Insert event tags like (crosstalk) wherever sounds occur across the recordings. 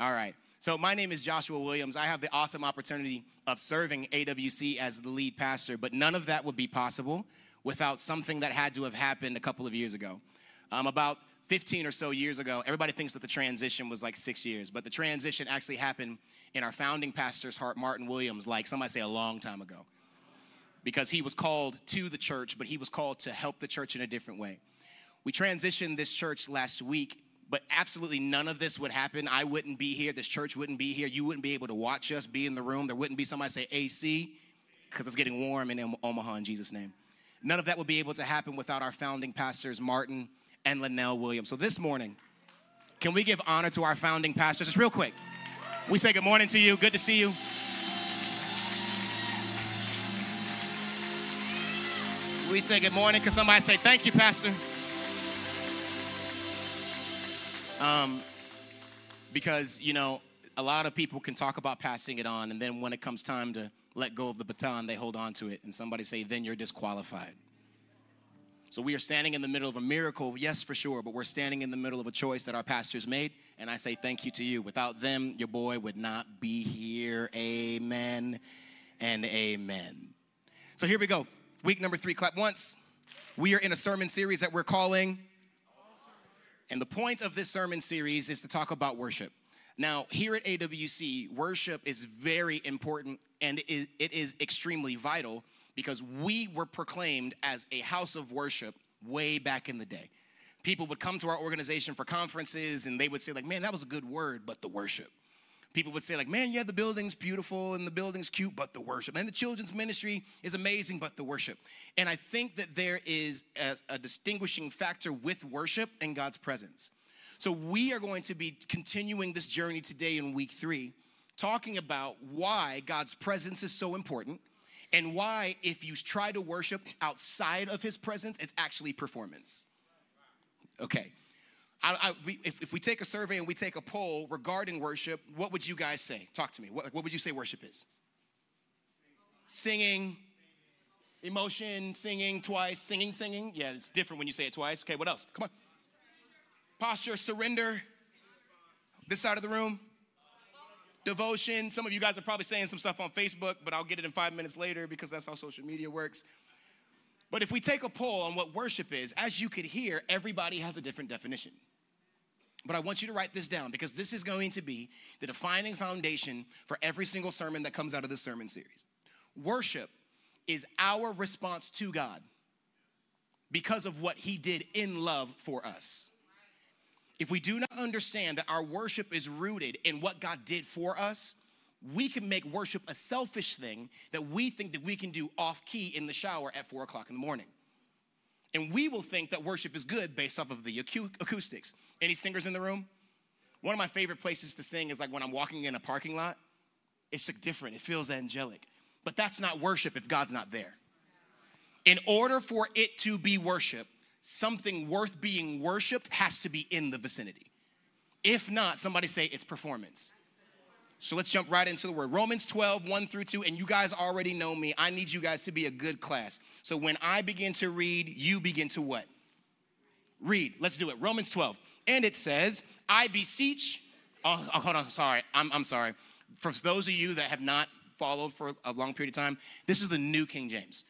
All right. So, my name is Joshua Williams. I have the awesome opportunity of serving AWC as the lead pastor, but none of that would be possible without something that had to have happened a couple of years ago. Um, about 15 or so years ago, everybody thinks that the transition was like six years, but the transition actually happened in our founding pastor's heart, Martin Williams, like somebody say a long time ago. Because he was called to the church, but he was called to help the church in a different way. We transitioned this church last week, but absolutely none of this would happen. I wouldn't be here. This church wouldn't be here. You wouldn't be able to watch us be in the room. There wouldn't be somebody say AC because it's getting warm in Omaha in Jesus' name. None of that would be able to happen without our founding pastors, Martin and Linnell Williams. So this morning, can we give honor to our founding pastors? Just real quick. We say good morning to you. Good to see you. We say good morning. Can somebody say thank you, Pastor? Um, because, you know, a lot of people can talk about passing it on, and then when it comes time to let go of the baton, they hold on to it, and somebody say, then you're disqualified. So we are standing in the middle of a miracle, yes, for sure, but we're standing in the middle of a choice that our pastors made, and I say thank you to you. Without them, your boy would not be here. Amen and amen. So here we go. Week number three, clap once. We are in a sermon series that we're calling and the point of this sermon series is to talk about worship. Now, here at AWC, worship is very important and it is extremely vital because we were proclaimed as a house of worship way back in the day. People would come to our organization for conferences and they would say, like, man, that was a good word, but the worship people would say like man yeah the building's beautiful and the building's cute but the worship. And the children's ministry is amazing but the worship. And i think that there is a, a, distinguishing factor with worship and god's presence. So we are going to be continuing this journey today in week three talking about why god's presence is so important and why if you try to worship outside of his presence it's actually performance. Okay I, I, we, if, if, we take a survey and we take a poll regarding worship, what would you guys say? Talk to me. What, what would you say worship is? Singing, emotion, singing twice, singing, singing. Yeah, it's different when you say it twice. Okay, what else? Come on. Posture, surrender. This side of the room. Devotion. Some of you guys are probably saying some stuff on Facebook, but I'll get it in five minutes later because that's how social media works. But if we take a poll on what worship is, as you could hear, everybody has a different definition. But I want you to write this down because this is going to be the defining foundation for every single sermon that comes out of this sermon series. Worship is our response to God because of what He did in love for us. If we do not understand that our worship is rooted in what God did for us, we can make worship a selfish thing that we think that we can do off key in the shower at four o'clock in the morning. And we will think that worship is good based off of the acoustics. Any singers in the room? One of my favorite places to sing is like when I'm walking in a parking lot. It's different, it feels angelic. But that's not worship if God's not there. In order for it to be worship, something worth being worshiped has to be in the vicinity. If not, somebody say it's performance. So let's jump right into the word. Romans 12, 1 through 2. And you guys already know me. I need you guys to be a good class. So when I begin to read, you begin to what? Read. Let's do it. Romans 12. And it says, I beseech. Oh, oh hold on. Sorry. I'm, I'm sorry. For those of you that have not followed for a long period of time, this is the New King James.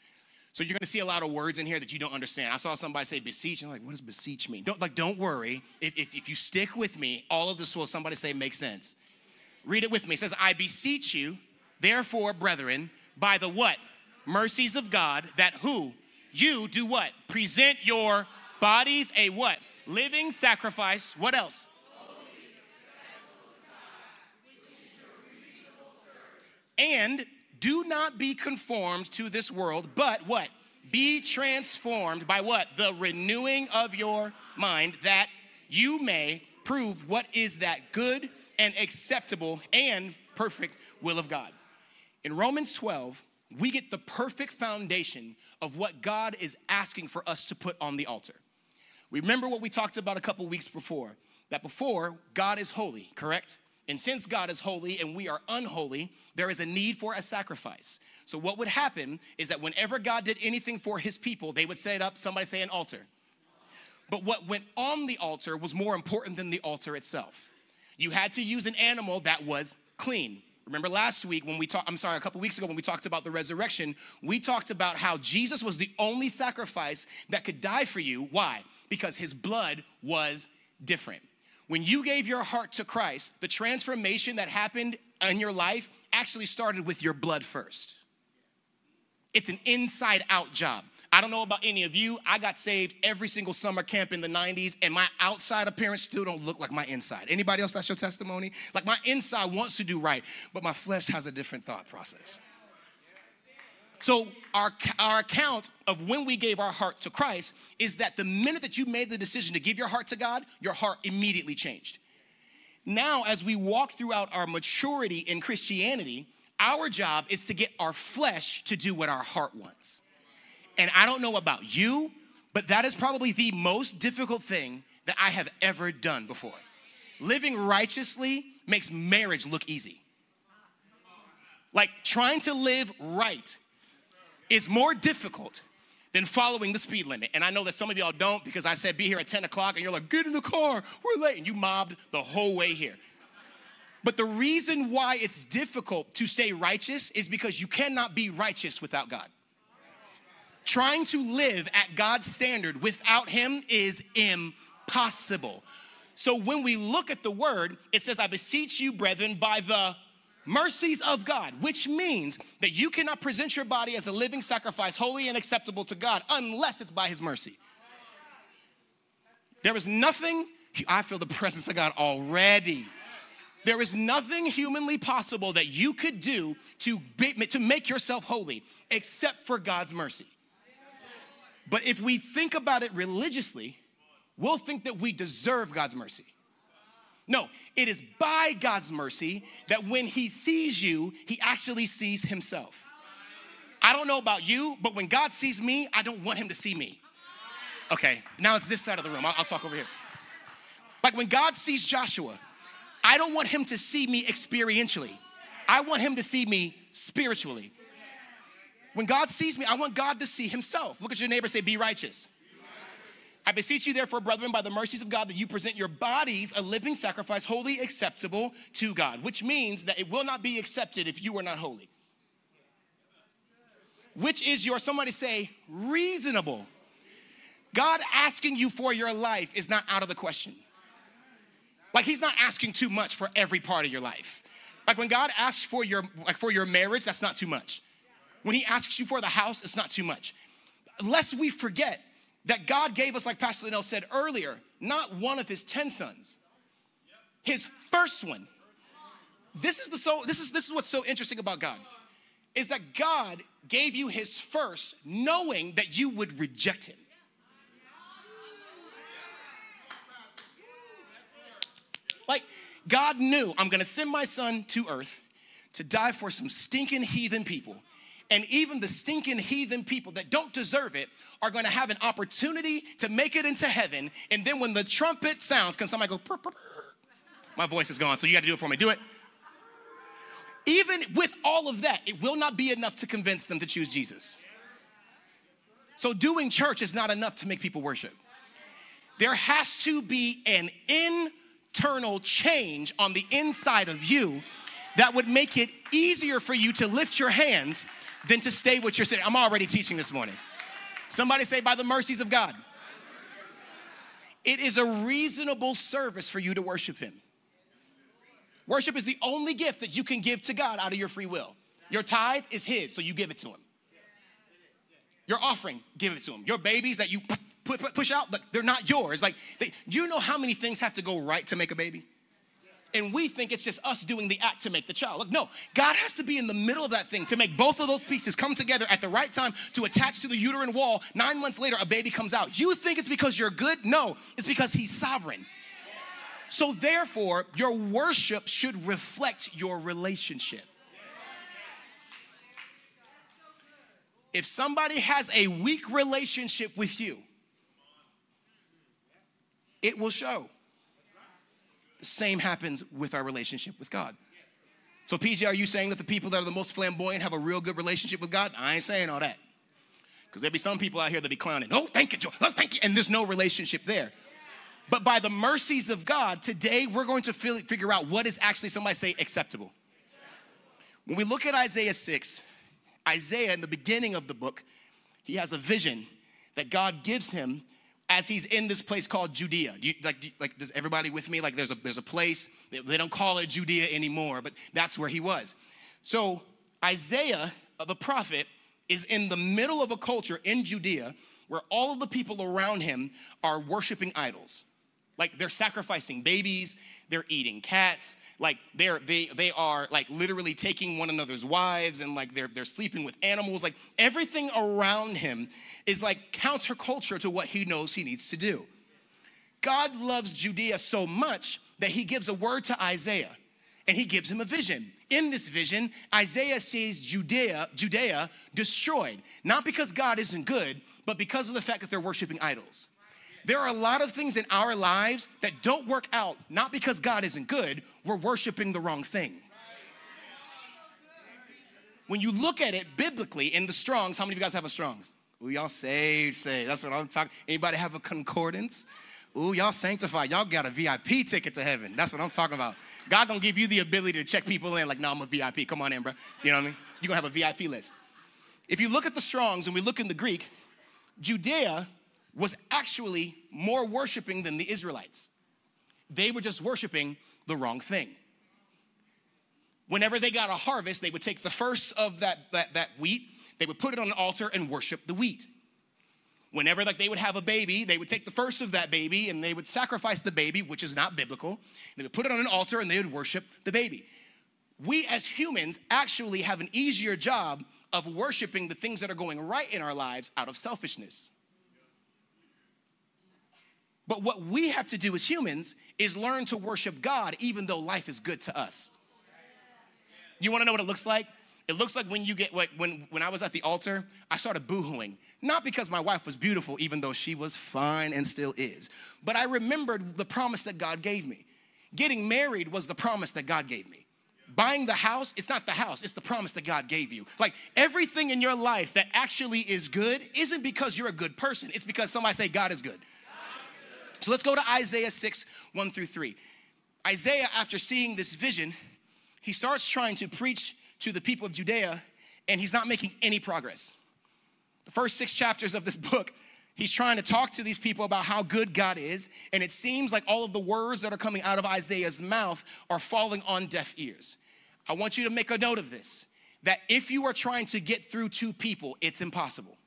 So you're going to see a lot of words in here that you don't understand. I saw somebody say beseech, and I'm like, what does beseech mean? Don't like, don't worry. If, if, if you stick with me, all of this will somebody say makes sense. Read it with me. It says, I beseech you, therefore, brethren, by the what? Mercies of God, that who? You do what? Present your bodies a what? Living sacrifice. What else? And do not be conformed to this world, but what? Be transformed by what? The renewing of your mind, that you may prove what is that good and acceptable and perfect will of God. In Romans 12, we get the perfect foundation of what God is asking for us to put on the altar. Remember what we talked about a couple weeks before that before, God is holy, correct? And since God is holy and we are unholy, there is a need for a sacrifice. So, what would happen is that whenever God did anything for his people, they would set up, somebody say, an altar. But what went on the altar was more important than the altar itself. You had to use an animal that was clean. Remember last week when we talked, I'm sorry, a couple weeks ago when we talked about the resurrection, we talked about how Jesus was the only sacrifice that could die for you. Why? Because his blood was different. When you gave your heart to Christ, the transformation that happened in your life actually started with your blood first. It's an inside out job. I don't know about any of you. I got saved every single summer camp in the 90s, and my outside appearance still don't look like my inside. Anybody else that's your testimony? Like my inside wants to do right, but my flesh has a different thought process. So our, our account of when we gave our heart to Christ is that the minute that you made the decision to give your heart to God, your heart immediately changed. Now, as we walk throughout our maturity in Christianity, our job is to get our flesh to do what our heart wants. And I don't know about you, but that is probably the most difficult thing that I have ever done before. Living righteously makes marriage look easy. Like trying to live right is more difficult than following the speed limit. And I know that some of y'all don't because I said be here at 10 o'clock and you're like, get in the car, we're late. And you mobbed the whole way here. But the reason why it's difficult to stay righteous is because you cannot be righteous without God. Trying to live at God's standard without Him is impossible. So when we look at the word, it says, I beseech you, brethren, by the mercies of God, which means that you cannot present your body as a living sacrifice, holy and acceptable to God, unless it's by His mercy. There is nothing, I feel the (laughs) presence of God already. There is nothing humanly possible that you could do to, to make yourself holy except for God's mercy. But if we think about it religiously, we'll think that we deserve God's mercy. No, it is by God's mercy that when He sees you, He actually sees Himself. I don't know about you, but when God sees me, I don't want Him to see me. Okay, now it's this side of the room. I'll, I'll talk over here. Like when God sees Joshua, I don't want Him to see me experientially, I want Him to see me spiritually. When God sees me, I want God to see himself. Look at your neighbor, say, Be righteous. I beseech you, therefore, brethren, by the mercies of God, that you present your bodies a living sacrifice, holy, acceptable to God, which means that it will not be accepted if you are not holy. Which is your, somebody say, reasonable. God asking you for your life is not out of the question. Like he's not asking too much for every part of your life. Like when God asks for your like for your marriage, that's not too much. When he asks you for the house, it's not too much. Lest we forget that God gave us, like Pastor Linnell said earlier, not one of his 10 sons, his first one. This is the so this is this is what's so interesting about God is that God gave you his first knowing that you would reject him. Like God knew I'm going to send my son to earth to die for some stinking heathen people and even the stinking heathen people that don't deserve it are going to have an opportunity to make it into heaven. And then when the trumpet sounds, can somebody go, my voice is gone, so you got to do it for me. Do it. Even with all of that, it will not be enough to convince them to choose Jesus. So doing church is not enough to make people worship. There has to be an internal change on the inside of you that would make it easier for you to lift your hands than to stay what you're city. I'm already teaching this morning. Somebody say, by the mercies of God. It is a reasonable service for you to worship Him. Worship is the only gift that you can give to God out of your free will. Your tithe is His, so you give it to Him. Your offering, give it to Him. Your babies that you push out, but they're not yours. Like, they, do you know how many things have to go right to make a baby? And we think it's just us doing the act to make the child. Look, no, God has to be in the middle of that thing to make both of those pieces come together at the right time to attach to the uterine wall. Nine months later, a baby comes out. You think it's because you're good? No, it's because He's sovereign. So, therefore, your worship should reflect your relationship. If somebody has a weak relationship with you, it will show. The same happens with our relationship with God. So, PJ, are you saying that the people that are the most flamboyant have a real good relationship with God? I ain't saying all that. Because there'd be some people out here that'd be clowning. Oh, thank you, Joe. Oh, thank you. And there's no relationship there. But by the mercies of God, today we're going to figure out what is actually, somebody say, acceptable. When we look at Isaiah 6, Isaiah, in the beginning of the book, he has a vision that God gives him as he's in this place called Judea. You, like, like, does everybody with me? Like, there's a there's a place they don't call it Judea anymore, but that's where he was. So Isaiah, uh, the prophet, is in the middle of a culture in Judea where all of the people around him are worshiping idols. Like they're sacrificing babies, they're eating cats, like they're they they are like literally taking one another's wives and like they're they're sleeping with animals. Like everything around him is like counterculture to what he knows he needs to do. God loves Judea so much that he gives a word to Isaiah and he gives him a vision. In this vision, Isaiah sees Judea, Judea destroyed, not because God isn't good, but because of the fact that they're worshiping idols. There are a lot of things in our lives that don't work out, not because God isn't good, we're worshiping the wrong thing. When you look at it biblically in the Strongs, how many of you guys have a Strongs? Ooh, y'all saved, saved. That's what I'm talking. Anybody have a concordance? Ooh, y'all sanctified. Y'all got a VIP ticket to heaven. That's what I'm talking about. God gonna give you the ability to check people in. Like, no, I'm a VIP. Come on in, bro. You know what I mean? You're gonna have a VIP list. If you look at the Strongs and we look in the Greek, Judea was actually more worshiping than the Israelites. They were just worshiping the wrong thing. Whenever they got a harvest, they would take the first of that, that, that wheat, they would put it on an altar and worship the wheat. Whenever like they would have a baby, they would take the first of that baby and they would sacrifice the baby, which is not biblical. They would put it on an altar and they would worship the baby. We as humans actually have an easier job of worshiping the things that are going right in our lives out of selfishness. But what we have to do as humans is learn to worship God even though life is good to us. You wanna know what it looks like? It looks like when you get like when when I was at the altar, I started boohooing. Not because my wife was beautiful, even though she was fine and still is, but I remembered the promise that God gave me. Getting married was the promise that God gave me. Buying the house, it's not the house, it's the promise that God gave you. Like everything in your life that actually is good isn't because you're a good person, it's because somebody say God is good. So let's go to Isaiah 6, 1 through 3. Isaiah, after seeing this vision, he starts trying to preach to the people of Judea, and he's not making any progress. The first six chapters of this book, he's trying to talk to these people about how good God is, and it seems like all of the words that are coming out of Isaiah's mouth are falling on deaf ears. I want you to make a note of this that if you are trying to get through to people, it's impossible.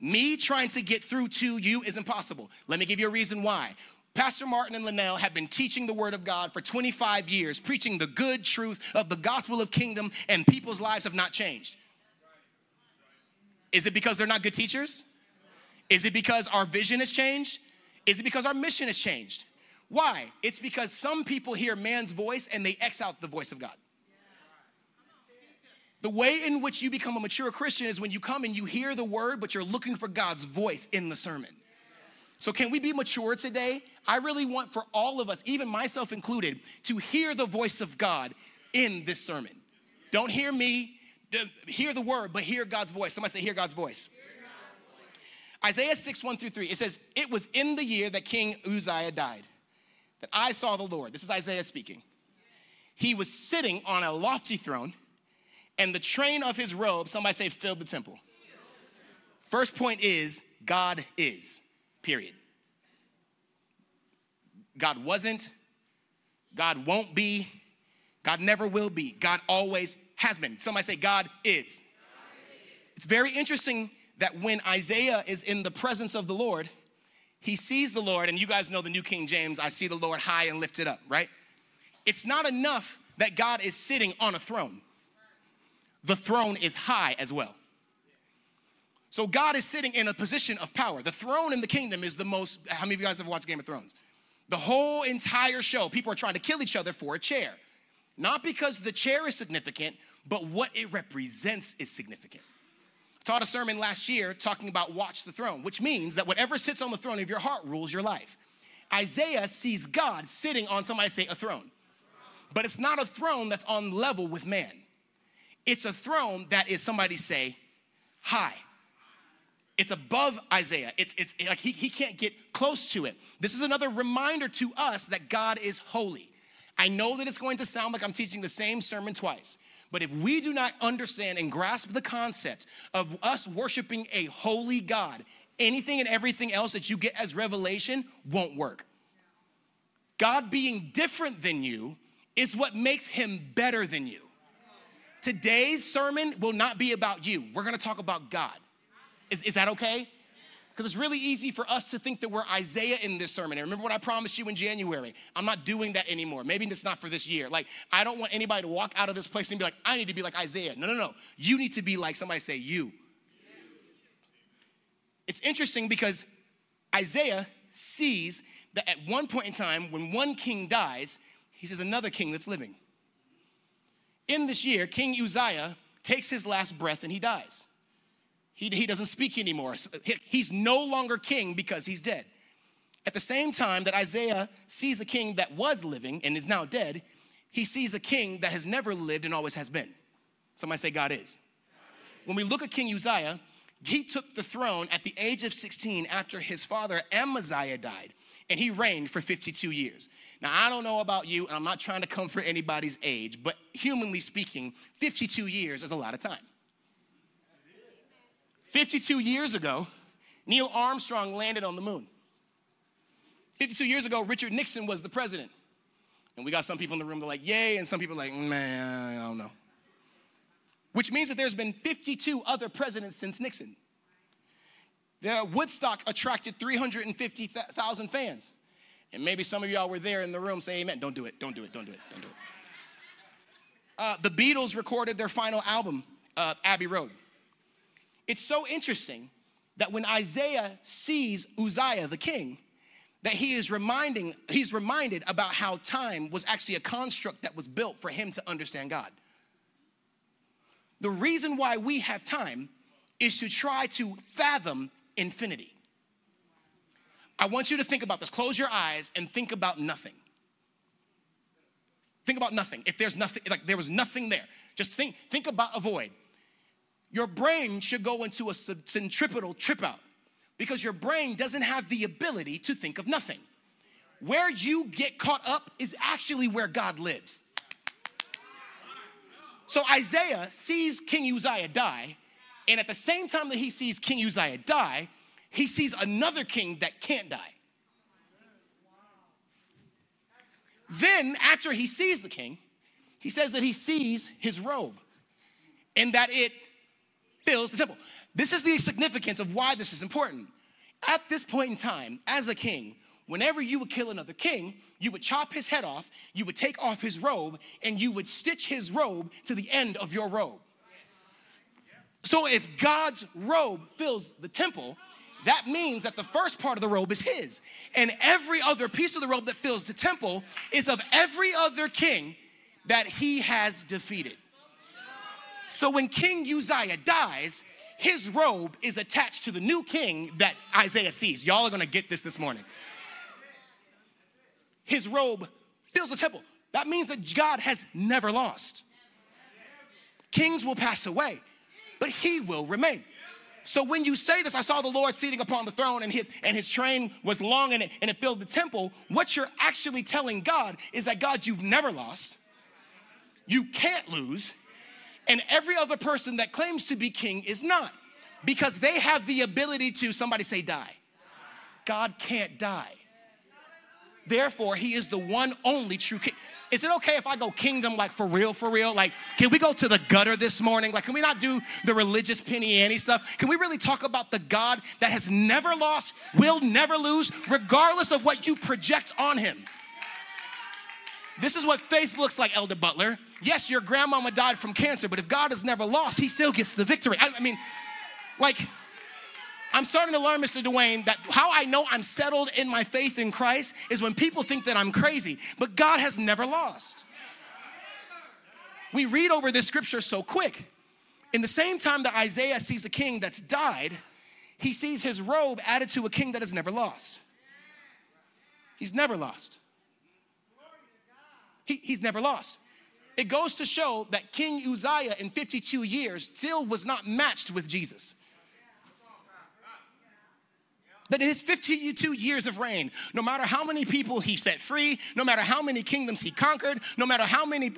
Me trying to get through to you is impossible. Let me give you a reason why. Pastor Martin and Linnell have been teaching the Word of God for 25 years, preaching the good truth of the gospel of kingdom, and people's lives have not changed. Is it because they're not good teachers? Is it because our vision has changed? Is it because our mission has changed? Why? It's because some people hear man's voice and they X out the voice of God. The way in which you become a mature Christian is when you come and you hear the word, but you're looking for God's voice in the sermon. So, can we be mature today? I really want for all of us, even myself included, to hear the voice of God in this sermon. Don't hear me, hear the word, but hear God's voice. Somebody say, Hear God's voice. Isaiah 6, 1 through 3, it says, It was in the year that King Uzziah died that I saw the Lord. This is Isaiah speaking. He was sitting on a lofty throne and the train of his robe, somebody say, filled the temple. First point is God is, period. God wasn't, God won't be, God never will be, God always has been. Somebody say, God is. It's very interesting that when Isaiah is in the presence of the Lord, he sees the Lord, and you guys know the New King James, I see the Lord high and lifted up, right? It's not enough that God is sitting on a throne the throne is high as well. So God is sitting in a position of power. The throne in the kingdom is the most, how many of you guys have watched Game of Thrones? The whole entire show, people are trying to kill each other for a chair. Not because the chair is significant, but what it represents is significant. I taught a sermon last year talking about watch the throne, which means that whatever sits on the throne of your heart rules your life. Isaiah sees God sitting on somebody say a throne. But it's not a throne that's on level with man. It's a throne that is somebody say, high. It's above Isaiah. It's, it's like he, he can't get close to it. This is another reminder to us that God is holy. I know that it's going to sound like I'm teaching the same sermon twice, but if we do not understand and grasp the concept of us worshiping a holy God, anything and everything else that you get as revelation won't work. God being different than you is what makes him better than you. Today's sermon will not be about you. We're gonna talk about God. Is, is that okay? Because it's really easy for us to think that we're Isaiah in this sermon. And remember what I promised you in January? I'm not doing that anymore. Maybe it's not for this year. Like, I don't want anybody to walk out of this place and be like, I need to be like Isaiah. No, no, no. You need to be like somebody say, you. It's interesting because Isaiah sees that at one point in time, when one king dies, he says another king that's living. In this year, King Uzziah takes his last breath and he dies. He, he doesn't speak anymore. He's no longer king because he's dead. At the same time that Isaiah sees a king that was living and is now dead, he sees a king that has never lived and always has been. Somebody say, God is. When we look at King Uzziah, he took the throne at the age of 16 after his father Amaziah died, and he reigned for 52 years. Now, I don't know about you, and I'm not trying to comfort anybody's age, but humanly speaking, 52 years is a lot of time. 52 years ago, Neil Armstrong landed on the moon. 52 years ago, Richard Nixon was the president. And we got some people in the room that are like, yay, and some people like, mm, man, I don't know. Which means that there's been 52 other presidents since Nixon. The Woodstock attracted 350,000 fans. And maybe some of y'all were there in the room say amen. Don't do it, don't do it, don't do it, don't do it. Uh, the Beatles recorded their final album, uh, Abbey Road. It's so interesting that when Isaiah sees Uzziah the king, that he is reminding, he's reminded about how time was actually a construct that was built for him to understand God. The reason why we have time is to try to fathom infinity. I want you to think about this. Close your eyes and think about nothing. Think about nothing. If there's nothing, like there was nothing there, just think, think about a void your brain should go into a centripetal trip out because your brain doesn't have the ability to think of nothing. Where you get caught up is actually where God lives. So Isaiah sees King Uzziah die, and at the same time that he sees King Uzziah die, he sees another king that can't die. Then, after he sees the king, he says that he sees his robe and that it fills the temple. This is the significance of why this is important. At this point in time, as a king, whenever you would kill another king, you would chop his head off, you would take off his robe, and you would stitch his robe to the end of your robe. So if God's robe fills the temple, that means that the first part of the robe is his. And every other piece of the robe that fills the temple is of every other king that he has defeated. So when King Uzziah dies, his robe is attached to the new king that Isaiah sees. Y'all are gonna get this this morning. His robe fills the temple. That means that God has never lost. Kings will pass away, but he will remain. So when you say this, I saw the Lord seating upon the throne and his, and his train was long and it, and it filled the temple. What you're actually telling God is that God, you've never lost. You can't lose and every other person that claims to be king is not because they have the ability to, somebody say, die. God can't die. Therefore, he is the one only true king. Is it okay if I go kingdom like for real, for real? Like, can we go to the gutter this morning? Like, can we not do the religious penny ante stuff? Can we really talk about the God that has never lost, will never lose, regardless of what you project on him? This is what faith looks like, Elder Butler. Yes, your grandmama died from cancer, but if God has never lost, he still gets the victory. I, I mean, like, I'm starting to learn, Mr. Dwayne, that how I know I'm settled in my faith in Christ is when people think that I'm crazy, but God has never lost. We read over this scripture so quick. In the same time that Isaiah sees a king that's died, he sees his robe added to a king that has never lost. He's never lost. He, he's never lost. It goes to show that King Uzziah in 52 years still was not matched with Jesus. That in his 52 years of reign, no matter how many people he set free, no matter how many kingdoms he conquered, no matter how many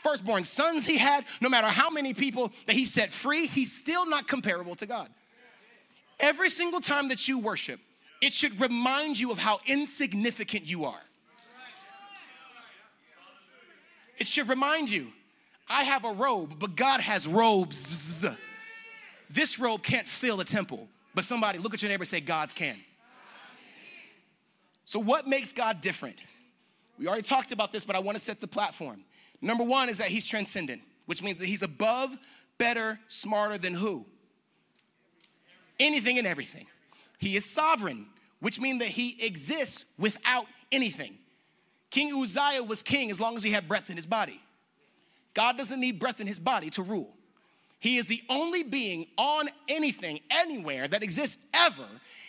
firstborn sons he had, no matter how many people that he set free, he's still not comparable to God. Every single time that you worship, it should remind you of how insignificant you are. It should remind you I have a robe, but God has robes. This robe can't fill a temple. But somebody look at your neighbor say, God's can. So, what makes God different? We already talked about this, but I want to set the platform. Number one is that he's transcendent, which means that he's above, better, smarter than who? Anything and everything. He is sovereign, which means that he exists without anything. King Uzziah was king as long as he had breath in his body. God doesn't need breath in his body to rule. He is the only being on anything, anywhere that exists ever,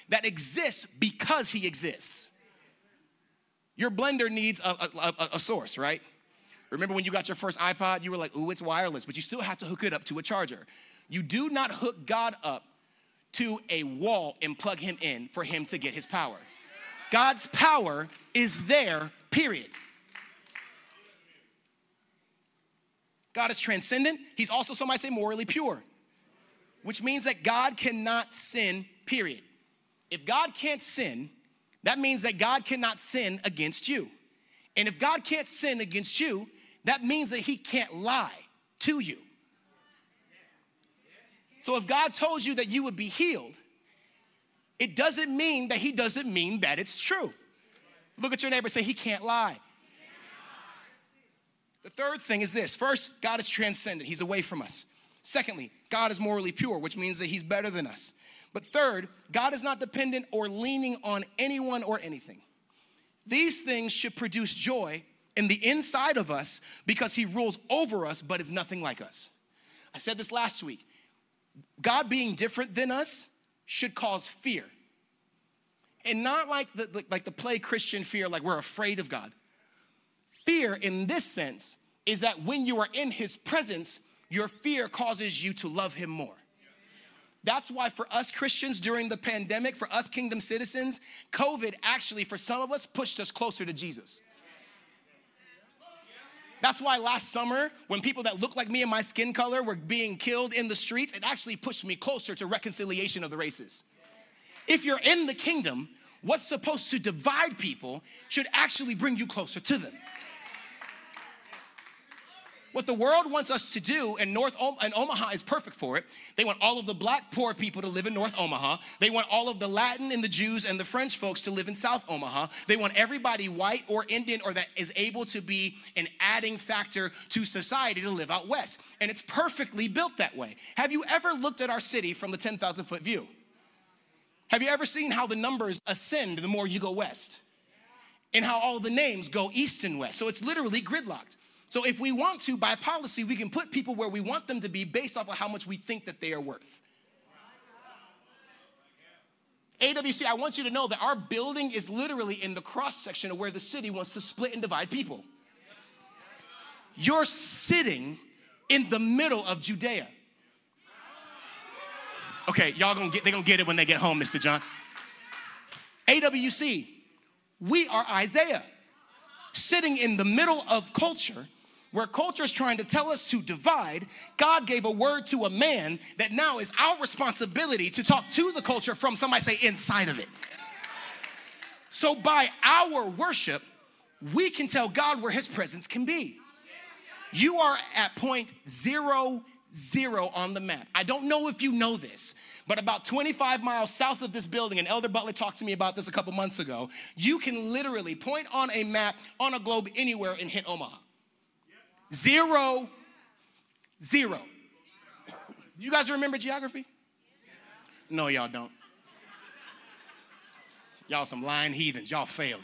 that exists because he exists. Your blender needs a, a, a, a, source, right? Remember when you got your first iPod, you were like, ooh, it's wireless, but you still have to hook it up to a charger. You do not hook God up to a wall and plug him in for him to get his power. God's power is there, period. God is transcendent. He's also, some might say, morally pure, which means that God cannot sin, period. If God can't sin, that means that God cannot sin against you. And if God can't sin against you, that means that He can't lie to you. So if God told you that you would be healed, it doesn't mean that He doesn't mean that it's true. Look at your neighbor say, He can't lie. The third thing is this first, God is transcendent, He's away from us. Secondly, God is morally pure, which means that He's better than us. But third, God is not dependent or leaning on anyone or anything. These things should produce joy in the inside of us because He rules over us but is nothing like us. I said this last week. God being different than us should cause fear. And not like the, like the play Christian fear, like we're afraid of God. Fear, in this sense, is that when you are in his presence, your fear causes you to love him more. That's why, for us Christians during the pandemic, for us kingdom citizens, COVID actually, for some of us, pushed us closer to Jesus. That's why last summer, when people that looked like me and my skin color were being killed in the streets, it actually pushed me closer to reconciliation of the races. If you're in the kingdom, what's supposed to divide people should actually bring you closer to them. What the world wants us to do, and North and Omaha is perfect for it. They want all of the black poor people to live in North Omaha. They want all of the Latin and the Jews and the French folks to live in South Omaha. They want everybody white or Indian or that is able to be an adding factor to society to live out west. And it's perfectly built that way. Have you ever looked at our city from the 10,000 foot view? Have you ever seen how the numbers ascend the more you go west? And how all the names go east and west. So it's literally gridlocked. So if we want to, by policy, we can put people where we want them to be based off of how much we think that they are worth. AWC, I want you to know that our building is literally in the cross section of where the city wants to split and divide people. You're sitting in the middle of Judea. Okay, y'all gonna get, they gonna get it when they get home, Mr. John. AWC, we are Isaiah, sitting in the middle of culture where culture is trying to tell us to divide, God gave a word to a man that now is our responsibility to talk to the culture from somebody say inside of it. So by our worship, we can tell God where his presence can be. You are at point zero zero on the map. I don't know if you know this, but about 25 miles south of this building, and Elder Butler talked to me about this a couple months ago, you can literally point on a map on a globe anywhere and hit Omaha. Zero, zero. You guys remember geography? No, y'all don't. Y'all some lying heathens. Y'all failed.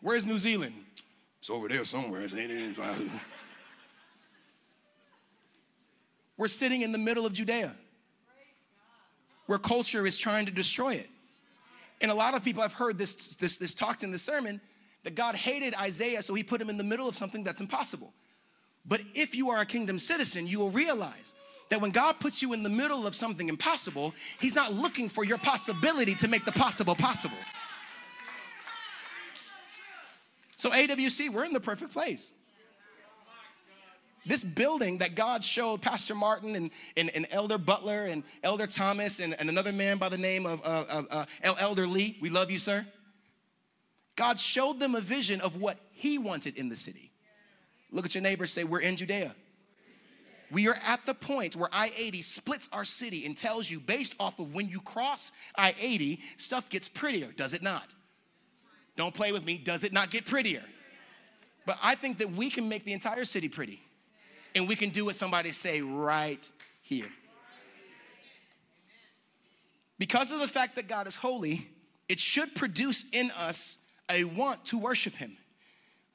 Where's New Zealand? It's over there somewhere. We're sitting in the middle of Judea where culture is trying to destroy it. And a lot of people, I've heard this, this, this talked in the sermon, that God hated Isaiah, so he put him in the middle of something that's impossible. But if you are a kingdom citizen, you will realize that when God puts you in the middle of something impossible, He's not looking for your possibility to make the possible possible. So, AWC, we're in the perfect place. This building that God showed Pastor Martin and, and, and Elder Butler and Elder Thomas and, and another man by the name of uh, uh, Elder Lee, we love you, sir. God showed them a vision of what He wanted in the city. Look at your neighbor, say, We're in Judea. We are at the point where I 80 splits our city and tells you, based off of when you cross I 80, stuff gets prettier, does it not? Don't play with me, does it not get prettier? But I think that we can make the entire city pretty. And we can do what somebody say right here. Because of the fact that God is holy, it should produce in us a want to worship Him.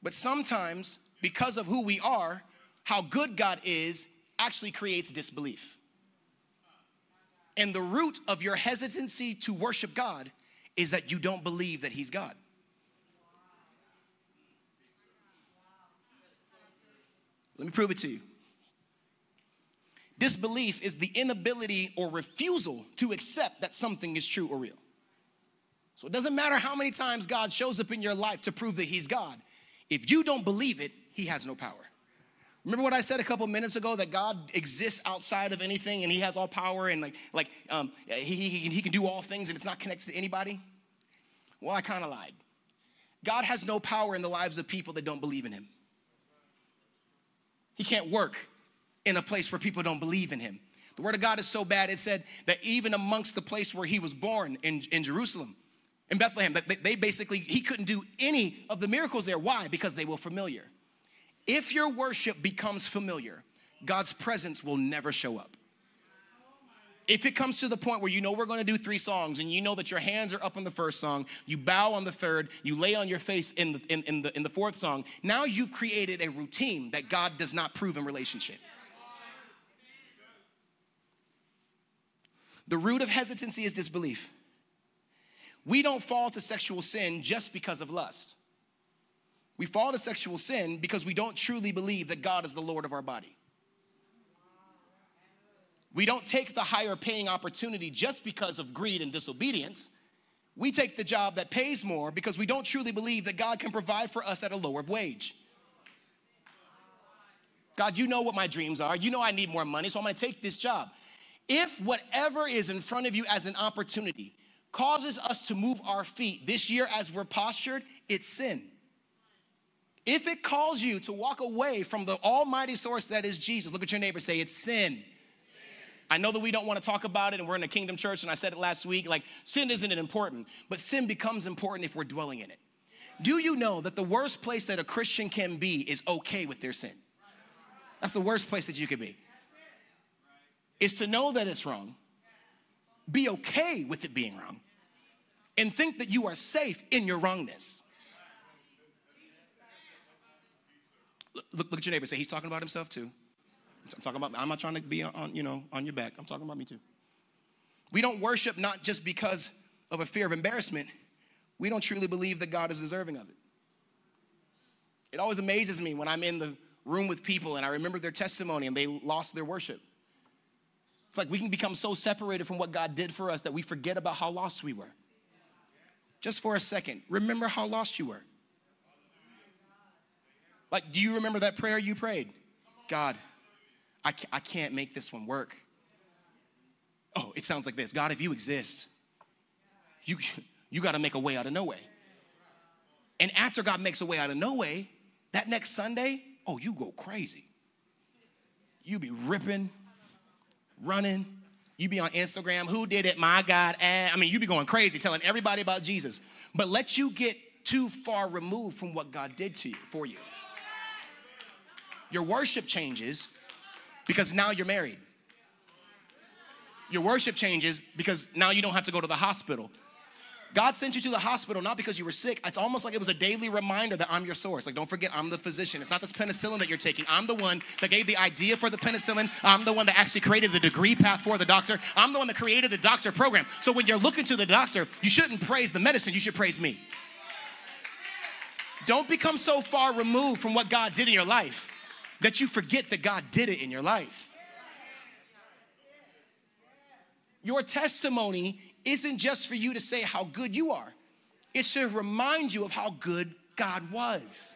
But sometimes, because of who we are, how good God is actually creates disbelief. And the root of your hesitancy to worship God is that you don't believe that He's God. Let me prove it to you. Disbelief is the inability or refusal to accept that something is true or real. So it doesn't matter how many times God shows up in your life to prove that He's God. If you don't believe it, He has no power. Remember what I said a couple minutes ago that God exists outside of anything and He has all power and like like um, he, he, he can do all things and it's not connected to anybody. Well, I kind of lied. God has no power in the lives of people that don't believe in Him. He can't work in a place where people don't believe in Him. The Word of God is so bad. It said that even amongst the place where He was born in, in Jerusalem, in Bethlehem, that they basically, he couldn't do any of the miracles there. Why? Because they were familiar. If your worship becomes familiar, God's presence will never show up. If it comes to the point where you know we're gonna do three songs and you know that your hands are up on the first song, you bow on the third, you lay on your face in the, in, in the, in the fourth song, now you've created a routine that God does not prove in relationship. The root of hesitancy is disbelief. We don't fall to sexual sin just because of lust. We fall to sexual sin because we don't truly believe that God is the Lord of our body. We don't take the higher paying opportunity just because of greed and disobedience. We take the job that pays more because we don't truly believe that God can provide for us at a lower wage. God, you know what my dreams are. You know I need more money, so I'm gonna take this job. If whatever is in front of you as an opportunity causes us to move our feet this year as we're postured, it's sin. If it calls you to walk away from the almighty source that is Jesus, look at your neighbor, say, it's sin. I know that we don't want to talk about it, and we're in a kingdom church, and I said it last week like, sin isn't important, but sin becomes important if we're dwelling in it. Do you know that the worst place that a Christian can be is okay with their sin? That's the worst place that you could be. Is to know that it's wrong, be okay with it being wrong, and think that you are safe in your wrongness. Look, look at your neighbor. Say he's talking about himself too. I'm talking about. I'm not trying to be on you know on your back. I'm talking about me too. We don't worship not just because of a fear of embarrassment. We don't truly believe that God is deserving of it. It always amazes me when I'm in the room with people and I remember their testimony and they lost their worship. It's like we can become so separated from what God did for us that we forget about how lost we were just for a second, remember how lost you were. Like, do you remember that prayer you prayed? God, I I can't make this one work. Oh, it sounds like this God, if you exist, you, you got to make a way out of no way. And after God makes a way out of no way, that next Sunday, oh, you go crazy. You be ripping, running, you be on Instagram, who did it? My God. And I mean, you be going crazy telling everybody about Jesus. But let you get too far removed from what God did to you for you. Your worship changes because now you're married. Your worship changes because now you don't have to go to the hospital. God sent you to the hospital not because you were sick. It's almost like it was a daily reminder that I'm your source. Like, don't forget, I'm the physician. It's not this penicillin that you're taking. I'm the one that gave the idea for the penicillin. I'm the one that actually created the degree path for the doctor. I'm the one that created the doctor program. So when you're looking to the doctor, you shouldn't praise the medicine, you should praise me. Don't become so far removed from what God did in your life that you forget that God did it in your life. Your testimony isn't just for you to say how good you are, it should remind you of how good God was.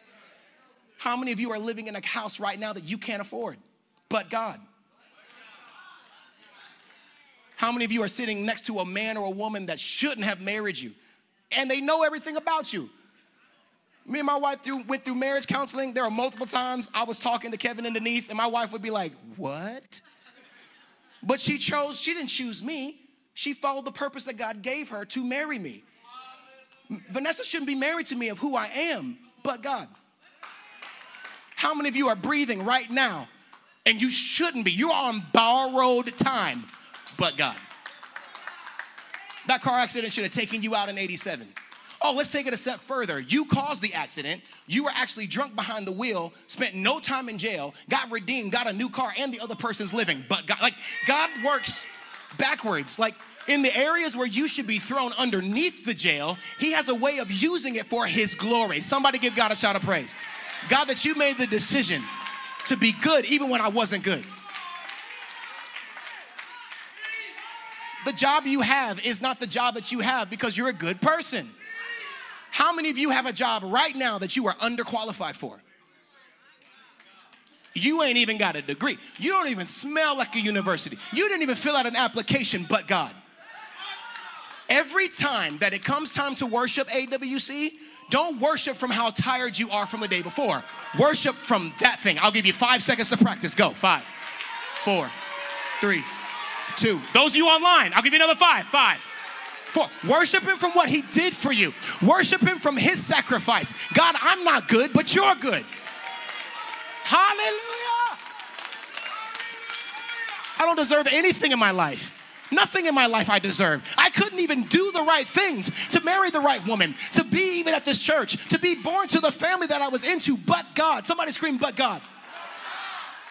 How many of you are living in a house right now that you can't afford, but God? How many of you are sitting next to a man or a woman that shouldn't have married you and they know everything about you? Me and my wife through, went through marriage counseling. There are multiple times I was talking to Kevin and Denise, and my wife would be like, What? But she chose, she didn't choose me. She followed the purpose that God gave her to marry me. Vanessa shouldn't be married to me of who I am, but God. How many of you are breathing right now and you shouldn't be? You're on borrowed time, but God. That car accident should have taken you out in 87. Oh, let's take it a step further. You caused the accident. You were actually drunk behind the wheel, spent no time in jail, got redeemed, got a new car, and the other person's living. But God, like, God works backwards. Like, in the areas where you should be thrown underneath the jail, He has a way of using it for His glory. Somebody give God a shout of praise. God, that you made the decision to be good even when I wasn't good. The job you have is not the job that you have because you're a good person. How many of you have a job right now that you are underqualified for? You ain't even got a degree. You don't even smell like a university. You didn't even fill out an application, but God. Every time that it comes time to worship AWC, don't worship from how tired you are from the day before. Worship from that thing. I'll give you five seconds to practice. Go. Five, four, three, two. Those of you online, I'll give you another five. Five, for worship him from what he did for you. Worship him from his sacrifice. God, I'm not good, but you're good. Hallelujah. I don't deserve anything in my life. Nothing in my life I deserve. I couldn't even do the right things to marry the right woman, to be even at this church, to be born to the family that I was into, but God. Somebody scream, but God.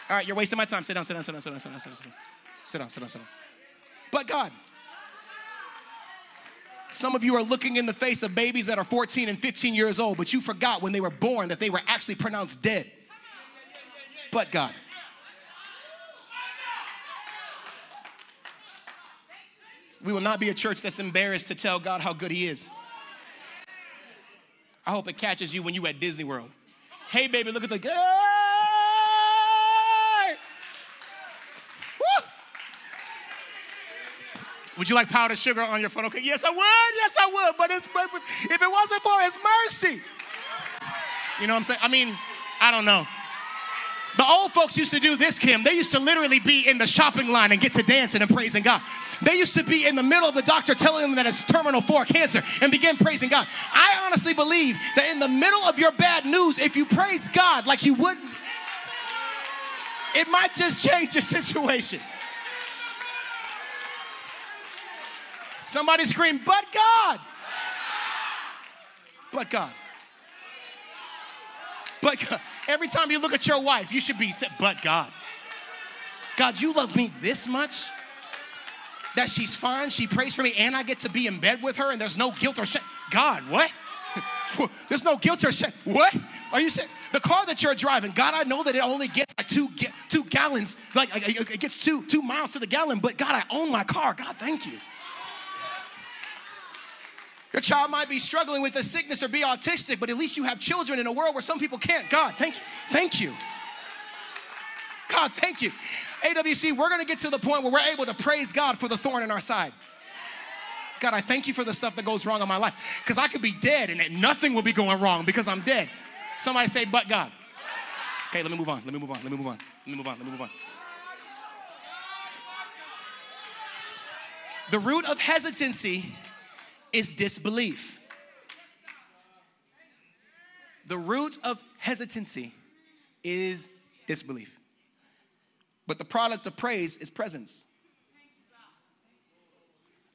All right, you're wasting my time. Sit down, sit down, sit down, sit down, sit down, sit down. Sit down, sit down, sit down. But God. Some of you are looking in the face of babies that are 14 and 15 years old, but you forgot when they were born that they were actually pronounced dead. But God. We will not be a church that's embarrassed to tell God how good He is. I hope it catches you when you at Disney World. Hey, baby, look at the. Would you like powdered sugar on your phone? Okay, yes, I would. Yes, I would. But, it's, if it wasn't for His mercy, you know what I'm saying? I mean, I don't know. The old folks used to do this, Kim. They used to literally be in the shopping line and get to dancing and praising God. They used to be in the middle of the doctor telling them that it's terminal four cancer and begin praising God. I honestly believe that in the middle of your bad news, if you praise God like you would, it might just change your situation. Somebody scream, but God. But God. But. (laughs) Every time you look at your wife, you should be said, but God. God, you love me this much? That she's fine, she prays for me, and I get to be in bed with her, and there's no guilt or shame. God, what? (laughs) there's no guilt or shame. What? Are you saying the car that you're driving? God, I know that it only gets like two two gallons, like it gets two two miles to the gallon. But God, I own my car. God, thank you. Your child might be struggling with a sickness or be autistic, but at least you have children in a world where some people can't. God, thank you. Thank you. God, thank you. AWC, we're going to get to the point where we're able to praise God for the thorn in our side. God, I thank you for the stuff that goes wrong in my life. Because I could be dead and nothing will be going wrong because I'm dead. Somebody say, but God. Okay, let me move on. Let me move on. Let me move on. Let me move on. Let me move on. The root of hesitancy is disbelief. The root of hesitancy is disbelief. But the product of praise is presence.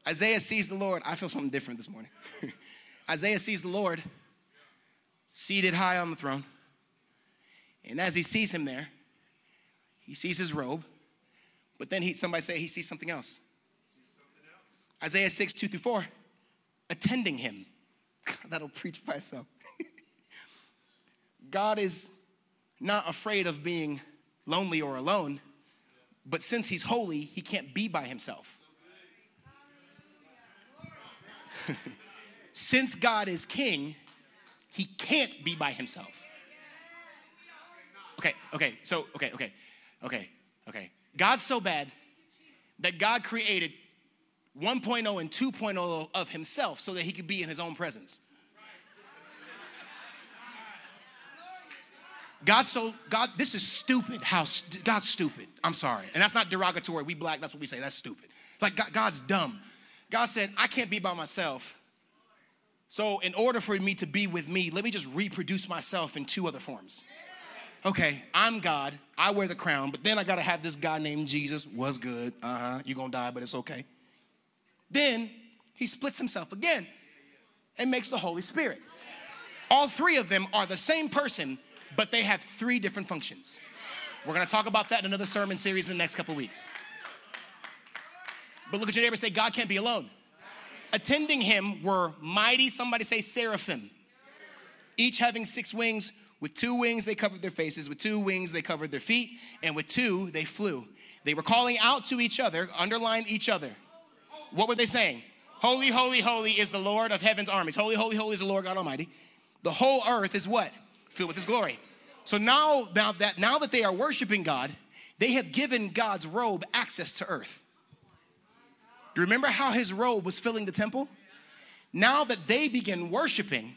Isaiah sees the Lord. I feel something different this morning. (laughs) Isaiah sees the Lord seated high on the throne. And as he sees him there, he sees his robe. But then he, somebody say he sees something else. Isaiah 6, 2 through 4 attending him. (laughs) That'll preach by itself. (laughs) God is not afraid of being lonely or alone, but since he's holy, he can't be by himself. (laughs) Since God is king, he can't be by himself. Okay, okay, so, okay, okay, okay, okay. God's so bad that God created 1.0 and 2.0 of himself so that he could be in his own presence. God, so, God, this is stupid how, God's stupid. I'm sorry. And that's not derogatory. We black, that's what we say. That's stupid. Like, God, God's dumb. God said, I can't be by myself. So, in order for me to be with me, let me just reproduce myself in two other forms. Okay, I'm God. I wear the crown, but then I got to have this guy named Jesus. Was good. Uh huh. You're to die, but it's okay. Then he splits himself again and makes the Holy Spirit. All three of them are the same person, but they have three different functions. We're to talk about that in another sermon series in the next couple weeks. But look at your neighbor say, God can't be alone. Attending him were mighty, somebody say seraphim, each having six wings. With two wings, they covered their faces. With two wings, they covered their feet. And with two, they flew. They were calling out to each other, underline each other. What were they saying? Holy, holy, holy is the Lord of heaven's armies. Holy, holy, holy is the Lord God Almighty. The whole earth is what? Filled with his glory. So now, now that now that they are worshiping God, they have given God's robe access to earth. Do you remember how his robe was filling the temple? Now that they begin worshiping,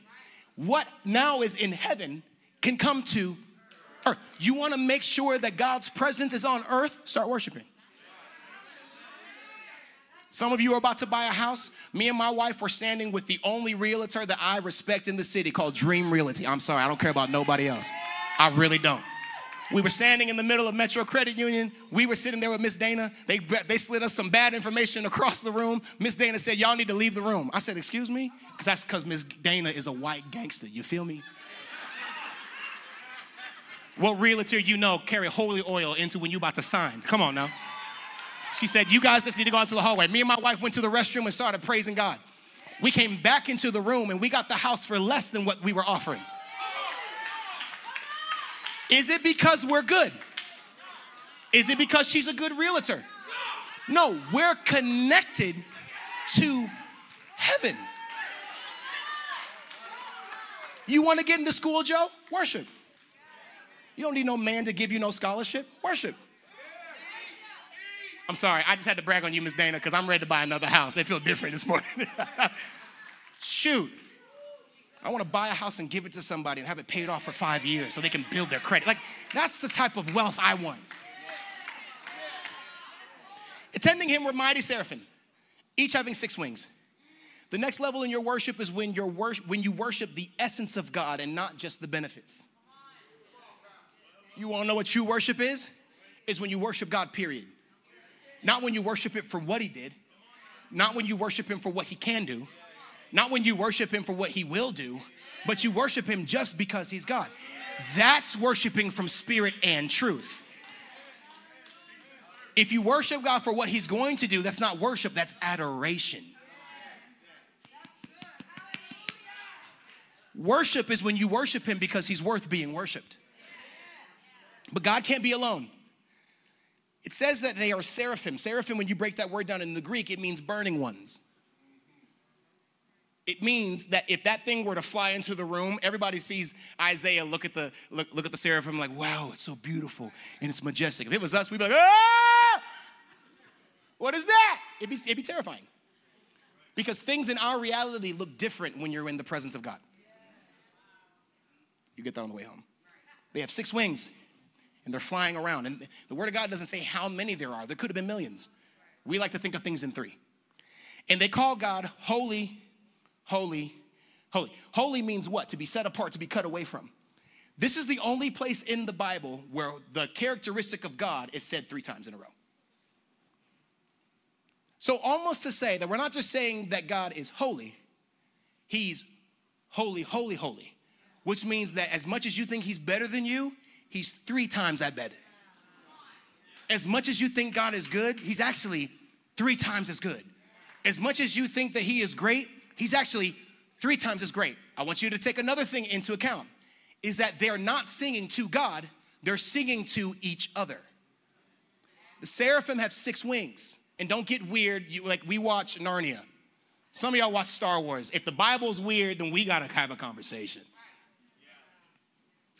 what now is in heaven can come to earth. You want to make sure that God's presence is on earth? Start worshiping. Some of you are about to buy a house. Me and my wife were standing with the only realtor that I respect in the city called Dream Realty. I'm sorry, I don't care about nobody else. I really don't. We were standing in the middle of Metro Credit Union. We were sitting there with Miss Dana. They, they slid us some bad information across the room. Miss Dana said, Y'all need to leave the room. I said, Excuse me? Because that's because Miss Dana is a white gangster. You feel me? what realtor you know carry holy oil into when you about to sign? Come on now. She said, You guys just need to go out to the hallway. Me and my wife went to the restroom and started praising God. We came back into the room and we got the house for less than what we were offering. Is it because we're good? Is it because she's a good realtor? No, we're connected to heaven. You want to get into school, Joe? Worship. You don't need no man to give you no scholarship. Worship. I'm sorry, I just had to brag on you, Miss Dana, because I'm ready to buy another house. They feel different this morning. (laughs) Shoot. I want to buy a house and give it to somebody and have it paid off for five years so they can build their credit. Like, that's the type of wealth I want. Attending him were mighty seraphim, each having six wings. The next level in your worship is when, you when you worship the essence of God and not just the benefits. You want to know what true worship is? Is when you worship God, period. Not when you worship it for what he did, not when you worship him for what he can do, not when you worship him for what he will do, but you worship him just because he's God. That's worshiping from spirit and truth. If you worship God for what he's going to do, that's not worship, that's adoration. Worship is when you worship him because he's worth being worshiped. But God can't be alone. It says that they are seraphim. Seraphim, when you break that word down in the Greek, it means burning ones. It means that if that thing were to fly into the room, everybody sees Isaiah look at the look, look at the seraphim like, wow, it's so beautiful and it's majestic. If it was us, we'd be like, ah! What is that? It'd be, it'd be terrifying. Because things in our reality look different when you're in the presence of God. You get that on the way home. They have six wings and they're flying around. And the Word of God doesn't say how many there are, there could have been millions. We like to think of things in three. And they call God holy, holy, holy. Holy means what? To be set apart, to be cut away from. This is the only place in the Bible where the characteristic of God is said three times in a row. So, almost to say that we're not just saying that God is holy, He's holy, holy, holy, which means that as much as you think He's better than you, He's three times that better. As much as you think God is good, He's actually three times as good. As much as you think that He is great, He's actually three times as great. I want you to take another thing into account is that they're not singing to God, they're singing to each other. The seraphim have six wings. And don't get weird, you, like we watch Narnia. Some of y'all watch Star Wars. If the Bible's weird, then we gotta have a conversation.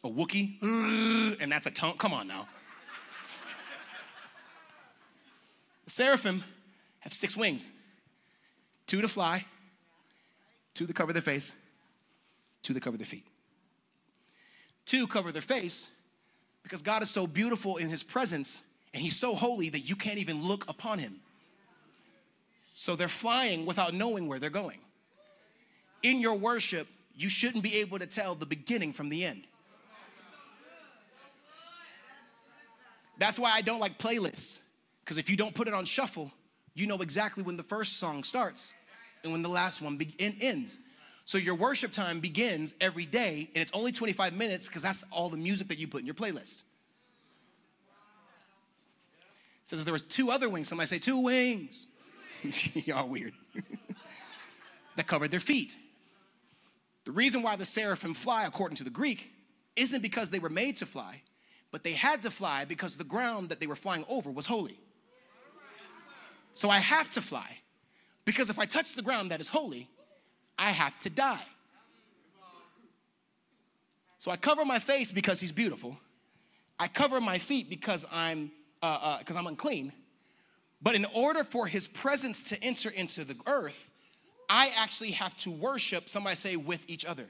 A Wookiee, (laughs) and that's a tongue. Come on now. The (laughs) seraphim have six wings two to fly, two to cover their face, two to cover their feet. Two cover their face because God is so beautiful in his presence and he's so holy that you can't even look upon him. So they're flying without knowing where they're going. In your worship, you shouldn't be able to tell the beginning from the end. That's why I don't like playlists. Because if you don't put it on shuffle, you know exactly when the first song starts and when the last one be- ends. So your worship time begins every day, and it's only 25 minutes because that's all the music that you put in your playlist. Says there was two other wings. Somebody say two wings. (laughs) Y'all weird. (laughs) that covered their feet. The reason why the seraphim fly, according to the Greek, isn't because they were made to fly, but they had to fly because the ground that they were flying over was holy. So I have to fly because if I touch the ground that is holy, I have to die. So I cover my face because he's beautiful. I cover my feet because I'm because uh, uh, I'm unclean. But in order for his presence to enter into the earth, I actually have to worship, somebody say, with each other.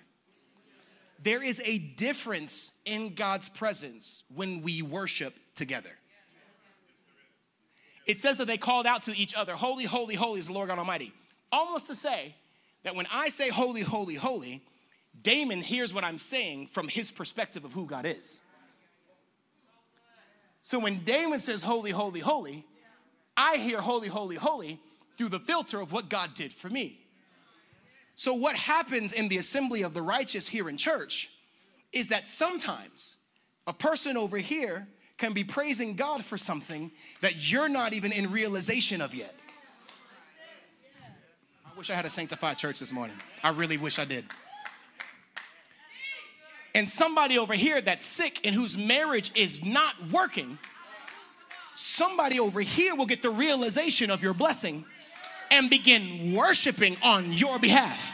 There is a difference in God's presence when we worship together. It says that they called out to each other, Holy, holy, holy is the Lord God Almighty. Almost to say that when I say holy, holy, holy, Damon hears what I'm saying from his perspective of who God is. So when Damon says holy, holy, holy, I hear holy, holy, holy through the filter of what God did for me. So, what happens in the assembly of the righteous here in church is that sometimes a person over here can be praising God for something that you're not even in realization of yet. I wish I had a sanctified church this morning. I really wish I did. And somebody over here that's sick and whose marriage is not working somebody over here will get the realization of your blessing and begin worshiping on your behalf.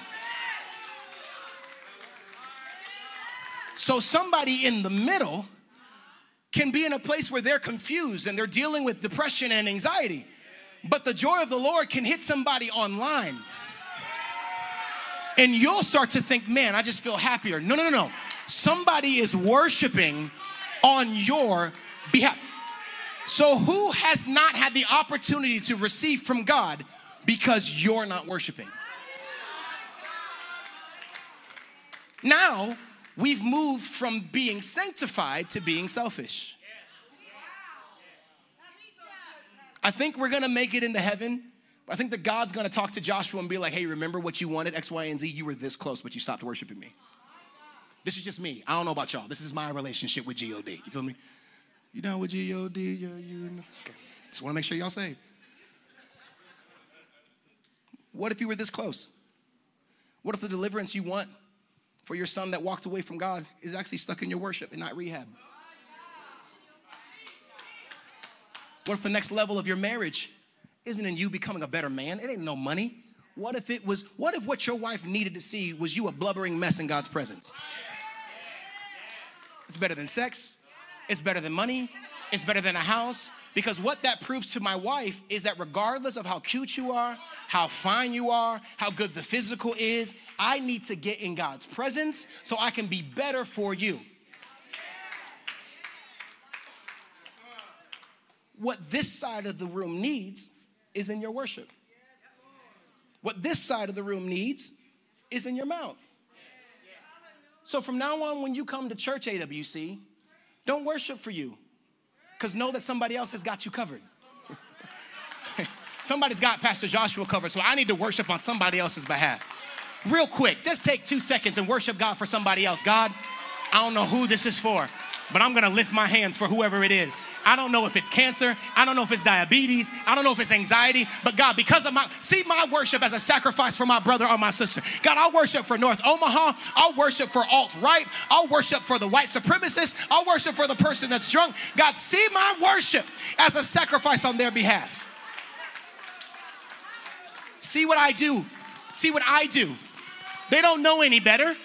So, somebody in the middle can be in a place where they're confused and they're dealing with depression and anxiety, but the joy of the Lord can hit somebody online. And you'll start to think, man, I just feel happier. No, no, no, no. Somebody is worshiping on your behalf. So, who has not had the opportunity to receive from God because you're not worshiping? Now, we've moved from being sanctified to being selfish. I think we're gonna make it into heaven. I think that God's gonna talk to Joshua and be like, hey, remember what you wanted, X, Y, and Z? You were this close, but you stopped worshiping me. This is just me. I don't know about y'all. This is my relationship with God. You feel me? You down with G-O-D? Yeah, you okay. Just want to make sure y'all say. What if you were this close? What if the deliverance you want for your son that walked away from God is actually stuck in your worship and not rehab? What if the next level of your marriage isn't in you becoming a better man? It ain't no money. What if it was, what if what your wife needed to see was you a blubbering mess in God's presence? It's better than sex. It's better than money. It's better than a house. Because what that proves to my wife is that regardless of how cute you are, how fine you are, how good the physical is, I need to get in God's presence so I can be better for you. What this side of the room needs is in your worship. What this side of the room needs is in your mouth. So from now on, when you come to church AWC, don't worship for you, because know that somebody else has got you covered. (laughs) Somebody's got Pastor Joshua covered, so I need to worship on somebody else's behalf. Real quick, just take two seconds and worship God for somebody else. God, I don't know who this is for but I'm gonna lift my hands for whoever it is. I don't know if it's cancer, I don't know if it's diabetes, I don't know if it's anxiety, but God, because of my, see my worship as a sacrifice for my brother or my sister. God, I'll worship for North Omaha, I'll worship for alt right, I'll worship for the white supremacist, I'll worship for the person that's drunk. God, see my worship as a sacrifice on their behalf. See what I do see what I do. They don't know any better.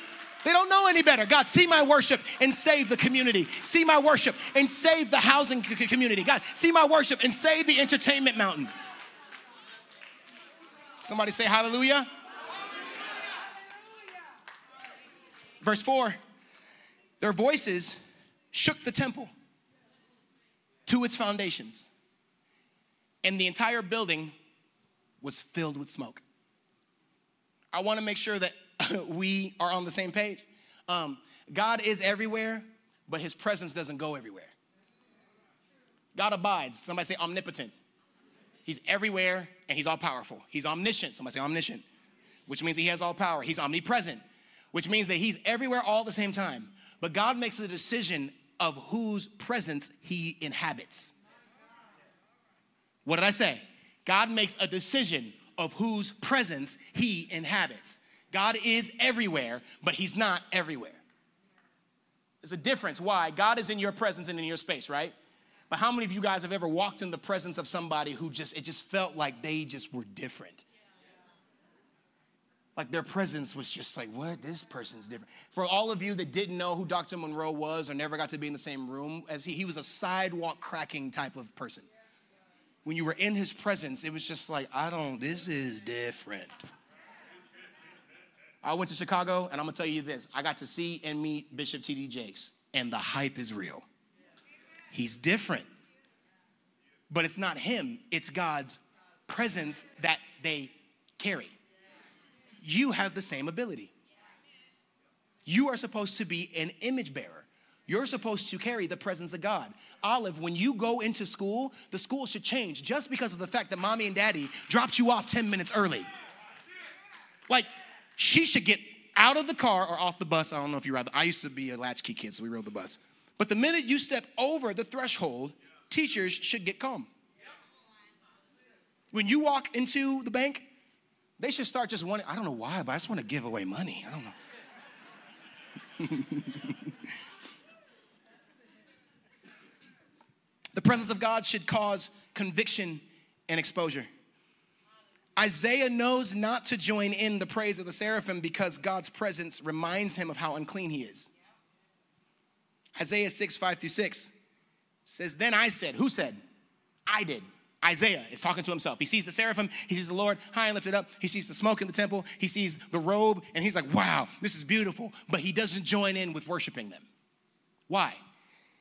They don't know any better. God, see my worship and save the community. See my worship and save the housing community. God, see my worship and save the entertainment mountain. Somebody say hallelujah. hallelujah. Verse 4 Their voices shook the temple to its foundations, and the entire building was filled with smoke. I wanna make sure that (coughs) we are on the same page. Um, God is everywhere, but his presence doesn't go everywhere. God abides. Somebody say omnipotent. He's everywhere and he's all powerful. He's omniscient. Somebody say omniscient, which means he has all power. He's omnipresent, which means that he's everywhere all the same time. But God makes a decision of whose presence he inhabits. What did I say? God makes a decision of whose presence he inhabits. God is everywhere, but he's not everywhere. There's a difference. Why? God is in your presence and in your space, right? But how many of you guys have ever walked in the presence of somebody who just, it just felt like they just were different? Like their presence was just like, what? This person's different. For all of you that didn't know who Dr. Monroe was or never got to be in the same room as he, he was a sidewalk cracking type of person. When you were in his presence, it was just like, I don't, this is different. I went to Chicago, and I'm gonna tell you this I got to see and meet Bishop T.D. Jakes, and the hype is real. He's different, but it's not him, it's God's presence that they carry. You have the same ability. You are supposed to be an image bearer. You're supposed to carry the presence of God. Olive, when you go into school, the school should change just because of the fact that mommy and daddy dropped you off 10 minutes early. Like, she should get out of the car or off the bus. I don't know if you ride. The, I used to be a latchkey kid, so we rode the bus. But the minute you step over the threshold, teachers should get calm. When you walk into the bank, they should start just wanting, I don't know why, but I just want to give away money. I don't know. (laughs) the presence of God should cause conviction and exposure. Isaiah knows not to join in the praise of the seraphim because God's presence reminds him of how unclean he is. Isaiah 6, 5 through 6 says, Then I said, Who said? I did. Isaiah is talking to himself. He sees the seraphim, he sees the Lord high and lifted up, he sees the smoke in the temple, he sees the robe, and he's like, Wow, this is beautiful. But he doesn't join in with worshiping them. Why?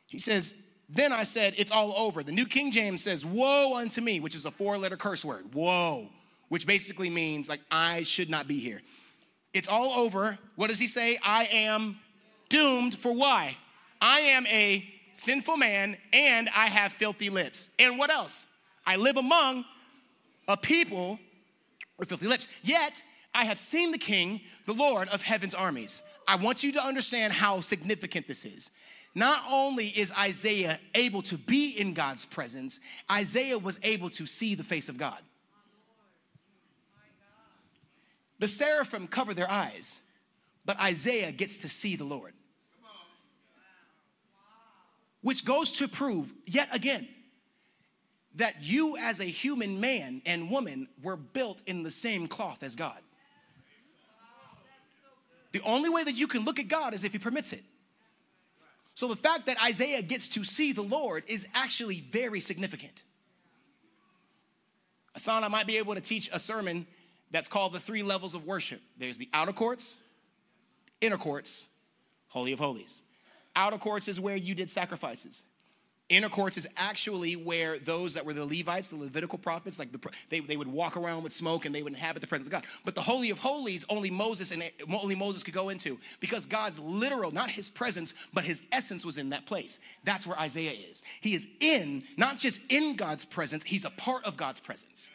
He says, Then I said, It's all over. The New King James says, Woe unto me, which is a four letter curse word. Woe which basically means like I should not be here. It's all over. What does he say? I am doomed for why? I am a sinful man and I have filthy lips. And what else? I live among a people with filthy lips. Yet I have seen the King, the Lord of heaven's armies. I want you to understand how significant this is. Not only is Isaiah able to be in God's presence, Isaiah was able to see the face of God. The seraphim cover their eyes, but Isaiah gets to see the Lord. Which goes to prove, yet again, that you as a human man and woman were built in the same cloth as God. The only way that you can look at God is if He permits it. So the fact that Isaiah gets to see the Lord is actually very significant. Asana might be able to teach a sermon that's called the three levels of worship there's the outer courts, inner courts, Holy of Holies. Outer courts is where you did sacrifices. Inner courts is actually where those that were the Levites, the Levitical prophets, like the, they, they would walk around with smoke and they would inhabit the presence of God. But the Holy of Holies, only Moses and only Moses could go into because God's literal, not his presence, but his essence was in that place. That's where Isaiah is. He is in, not just in God's presence, he's a part of God's presence.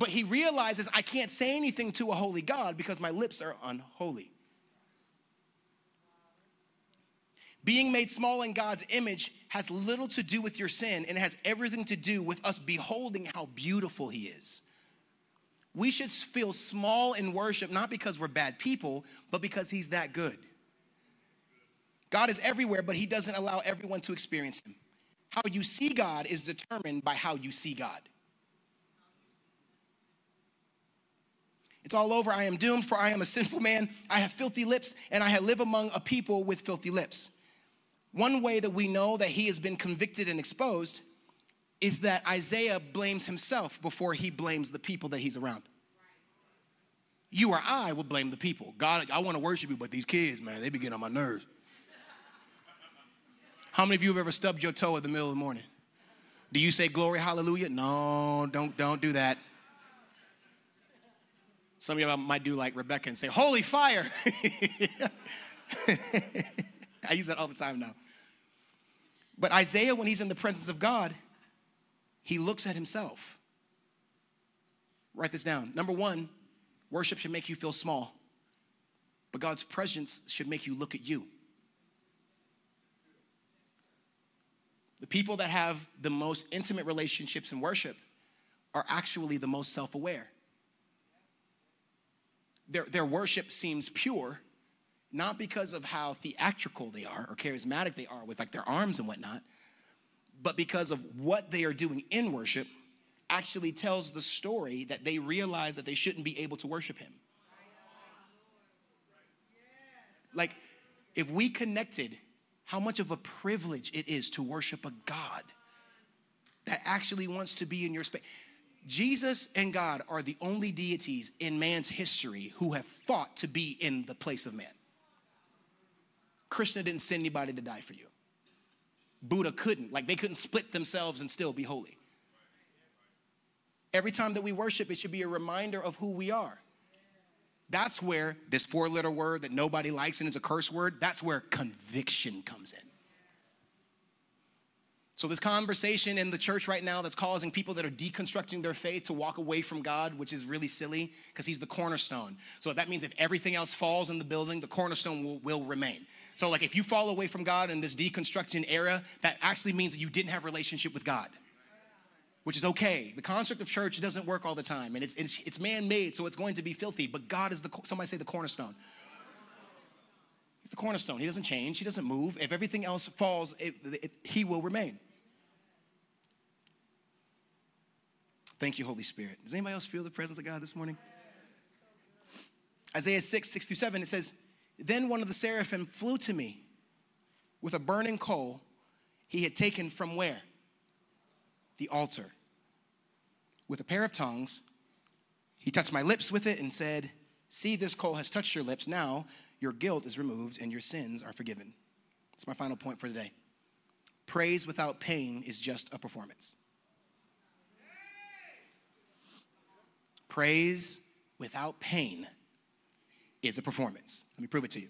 But he realizes I can't say anything to a holy God because my lips are unholy. Being made small in God's image has little to do with your sin and has everything to do with us beholding how beautiful He is. We should feel small in worship not because we're bad people, but because He's that good. God is everywhere, but He doesn't allow everyone to experience Him. How you see God is determined by how you see God. It's all over. I am doomed, for I am a sinful man. I have filthy lips, and I live among a people with filthy lips. One way that we know that he has been convicted and exposed is that Isaiah blames himself before he blames the people that he's around. You or I will blame the people. God, I want to worship you, but these kids, man, they be getting on my nerves. How many of you have ever stubbed your toe in the middle of the morning? Do you say glory, hallelujah? No, don't, don't do that. Some of you might do like Rebecca and say, holy fire. (laughs) I use that all the time now. But Isaiah, when he's in the presence of God, he looks at himself. Write this down. Number one, worship should make you feel small, but God's presence should make you look at you. The people that have the most intimate relationships in worship are actually the most self aware. Their, their worship seems pure, not because of how theatrical they are or charismatic they are with like their arms and whatnot, but because of what they are doing in worship actually tells the story that they realize that they shouldn't be able to worship him. Like, if we connected how much of a privilege it is to worship a God that actually wants to be in your space. Jesus and God are the only deities in man's history who have fought to be in the place of man. Krishna didn't send anybody to die for you. Buddha couldn't. Like they couldn't split themselves and still be holy. Every time that we worship, it should be a reminder of who we are. That's where this four letter word that nobody likes and is a curse word, that's where conviction comes in. So, this conversation in the church right now that's causing people that are deconstructing their faith to walk away from God, which is really silly because He's the cornerstone. So, that means if everything else falls in the building, the cornerstone will, will remain. So, like if you fall away from God in this deconstruction era, that actually means that you didn't have relationship with God which is okay. The construct of church doesn't work all the time, and it's, it's, it's man made, so it's going to be filthy. But God is the, somebody say the cornerstone. He's the cornerstone. He doesn't change, He doesn't move. If everything else falls, it, it, He will remain. Thank you, Holy Spirit. Does anybody else feel the presence of God this morning? Isaiah 6, 6 through 7, it says, Then one of the seraphim flew to me with a burning coal he had taken from where? the altar. With a pair of tongs, he touched my lips with it and said, See, this coal has touched your lips. Now your guilt is removed and your sins are forgiven. That's my final point for today. Praise without pain is just a performance. Praise without pain is a performance. Let me prove it to you.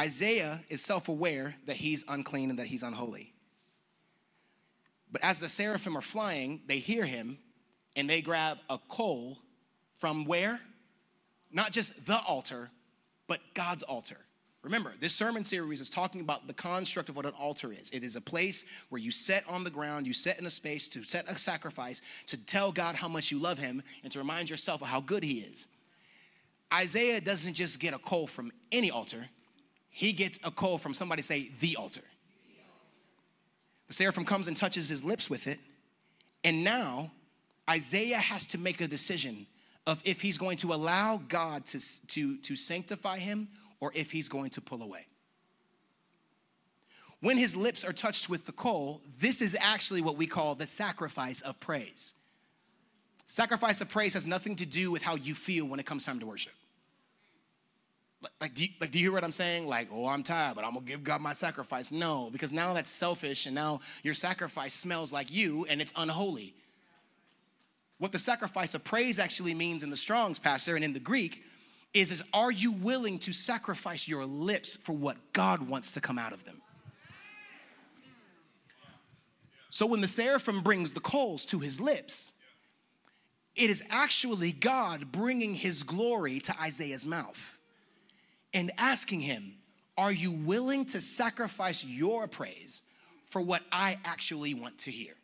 Isaiah is self aware that he's unclean and that he's unholy. But as the seraphim are flying, they hear him and they grab a coal from where? Not just the altar, but God's altar. Remember, this sermon series is talking about the construct of what an altar is. It is a place where you set on the ground, you set in a space to set a sacrifice, to tell God how much you love Him, and to remind yourself of how good He is. Isaiah doesn't just get a coal from any altar, he gets a coal from somebody say, the altar. The seraphim comes and touches his lips with it. And now Isaiah has to make a decision of if he's going to allow God to, to, to sanctify him or if he's going to pull away. When his lips are touched with the coal, this is actually what we call the sacrifice of praise. Sacrifice of praise has nothing to do with how you feel when it comes time to worship. Like do, you, like, do you hear what I'm saying? Like, oh, I'm tired, but I'm gonna give God my sacrifice. No, because now that's selfish, and now your sacrifice smells like you, and it's unholy. What the sacrifice of praise actually means in the Strong's, Pastor, and in the Greek, is, is are you willing to sacrifice your lips for what God wants to come out of them? So when the seraphim brings the coals to his lips, it is actually God bringing his glory to Isaiah's mouth and asking him, Are you willing to sacrifice your praise for what I actually want to hear?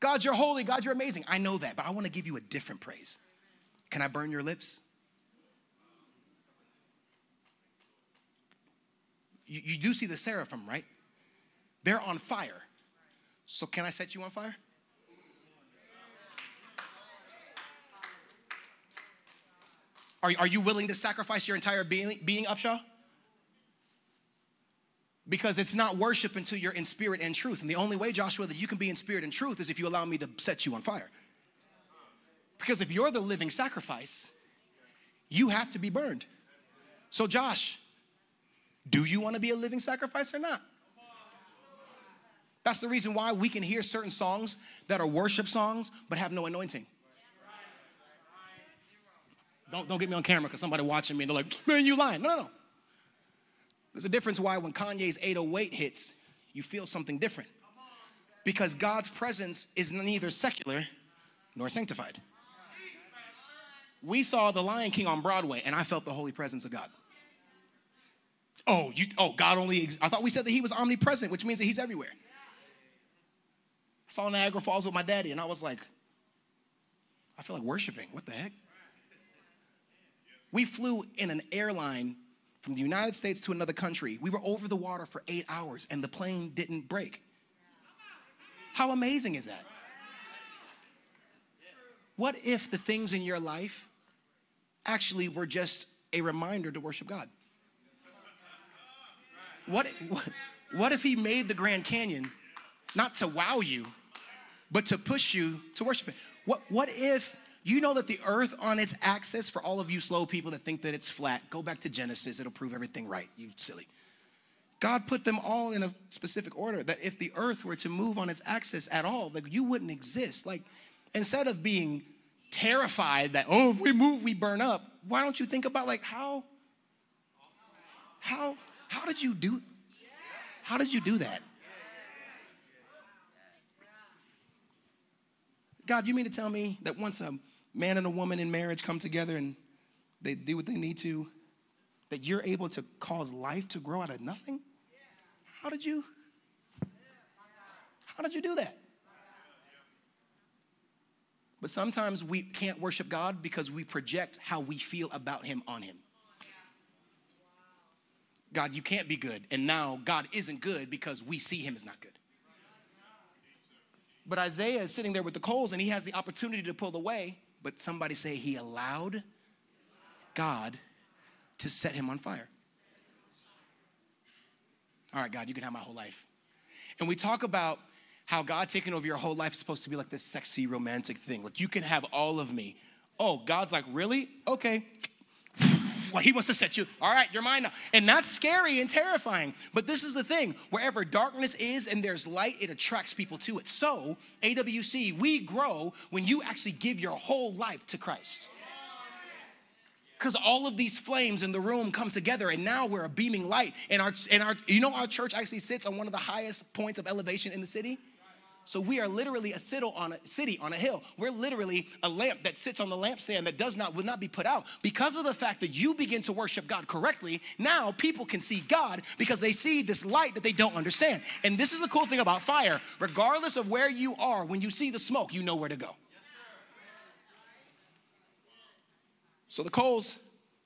God, you're holy. God, you're amazing. I know that, but I want to give you a different praise. Can I burn your lips? You, you do see the seraphim, right? They're on fire. So, can I set you on fire? Are, are you willing to sacrifice your entire being, being Upshaw? Because it's not worship until you're in spirit and truth. And the only way, Joshua, that you can be in spirit and truth is if you allow me to set you on fire. Because if you're the living sacrifice, you have to be burned. So, Josh, do you want to be a living sacrifice or not? That's the reason why we can hear certain songs that are worship songs but have no anointing. Don't, don't get me on camera because somebody watching me and they're like, man, you lying. No, no, no. There's a difference why when Kanye's 808 hits, you feel something different. Because God's presence is neither secular nor sanctified. We saw The Lion King on Broadway and I felt the holy presence of God. Oh, you oh, God only ex- I thought we said that he was omnipresent, which means that he's everywhere. I saw Niagara Falls with my daddy and I was like, I feel like worshiping. What the heck? We flew in an airline from the United States to another country. We were over the water for eight hours and the plane didn't break. How amazing is that? What if the things in your life actually were just a reminder to worship God? What, what, what if He made the Grand Canyon not to wow you, but to push you to worship Him? What, what if you know that the earth on its axis, for all of you slow people that think that it's flat, go back to Genesis, it'll prove everything right, you silly. God put them all in a specific order that if the earth were to move on its axis at all, like you wouldn't exist. Like instead of being terrified that, oh, if we move, we burn up, why don't you think about like how, how, how did you do, how did you do that? God, you mean to tell me that once a man and a woman in marriage come together and they do what they need to, that you're able to cause life to grow out of nothing? How did you? How did you do that? But sometimes we can't worship God because we project how we feel about Him on Him. God, you can't be good. And now God isn't good because we see Him as not good. But Isaiah is sitting there with the coals and he has the opportunity to pull away but somebody say he allowed God to set him on fire. All right, God, you can have my whole life. And we talk about how God taking over your whole life is supposed to be like this sexy, romantic thing. Like, you can have all of me. Oh, God's like, really? Okay. (sighs) Well, he wants to set you, all right, you're mine now. And that's scary and terrifying. But this is the thing wherever darkness is and there's light, it attracts people to it. So, AWC, we grow when you actually give your whole life to Christ. Because all of these flames in the room come together, and now we're a beaming light. And our, and our, you know, our church actually sits on one of the highest points of elevation in the city. So we are literally a city on a city on a hill. We're literally a lamp that sits on the lampstand that does not will not be put out. Because of the fact that you begin to worship God correctly, now people can see God because they see this light that they don't understand. And this is the cool thing about fire. Regardless of where you are, when you see the smoke, you know where to go. So the coals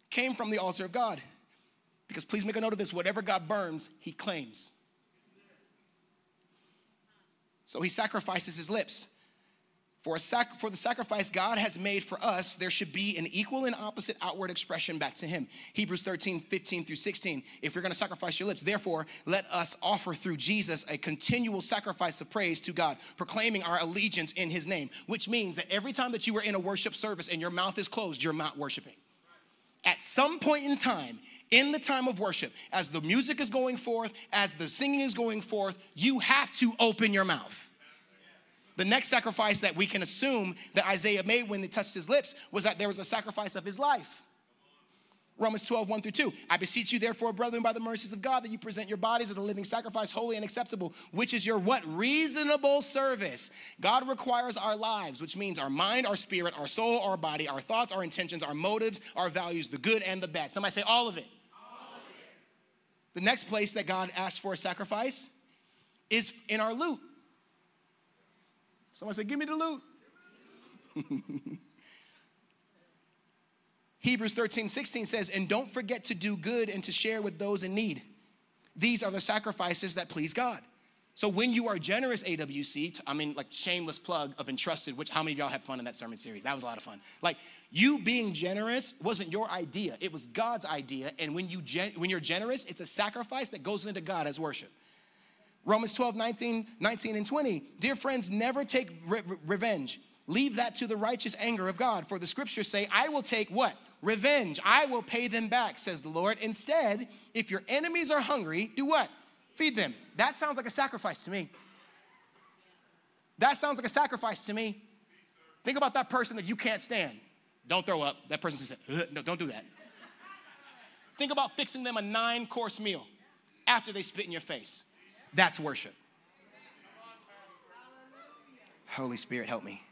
came from the altar of God. Because please make a note of this whatever God burns, he claims. So he sacrifices his lips. For, sac- for the sacrifice God has made for us, there should be an equal and opposite outward expression back to him. Hebrews 13, 15 through 16. If you're gonna sacrifice your lips, therefore, let us offer through Jesus a continual sacrifice of praise to God, proclaiming our allegiance in his name, which means that every time that you are in a worship service and your mouth is closed, you're not worshiping. At some point in time, in the time of worship, as the music is going forth, as the singing is going forth, you have to open your mouth. The next sacrifice that we can assume that Isaiah made when it touched his lips was that there was a sacrifice of his life. Romans 12, 1 through 2. I beseech you, therefore, brethren, by the mercies of God, that you present your bodies as a living sacrifice, holy and acceptable, which is your what? Reasonable service. God requires our lives, which means our mind, our spirit, our soul, our body, our thoughts, our intentions, our motives, our values, the good and the bad. Somebody say all of it. The next place that God asks for a sacrifice is in our loot. Someone said, Give me the loot. (laughs) Hebrews 13, 16 says, And don't forget to do good and to share with those in need. These are the sacrifices that please God. So when you are generous, AWC, I mean, like shameless plug of entrusted, which how many of y'all had fun in that sermon series? That was a lot of fun. Like you being generous wasn't your idea; it was God's idea. And when you gen- when you're generous, it's a sacrifice that goes into God as worship. Romans 12, 19, 19 and 20. Dear friends, never take re- revenge. Leave that to the righteous anger of God. For the scriptures say, I will take what? Revenge. I will pay them back, says the Lord. Instead, if your enemies are hungry, do what? Feed them. That sounds like a sacrifice to me. That sounds like a sacrifice to me. Think about that person that you can't stand. Don't throw up. That person says, no, don't do that. Think about fixing them a nine course meal after they spit in your face. That's worship. Holy Spirit, help me.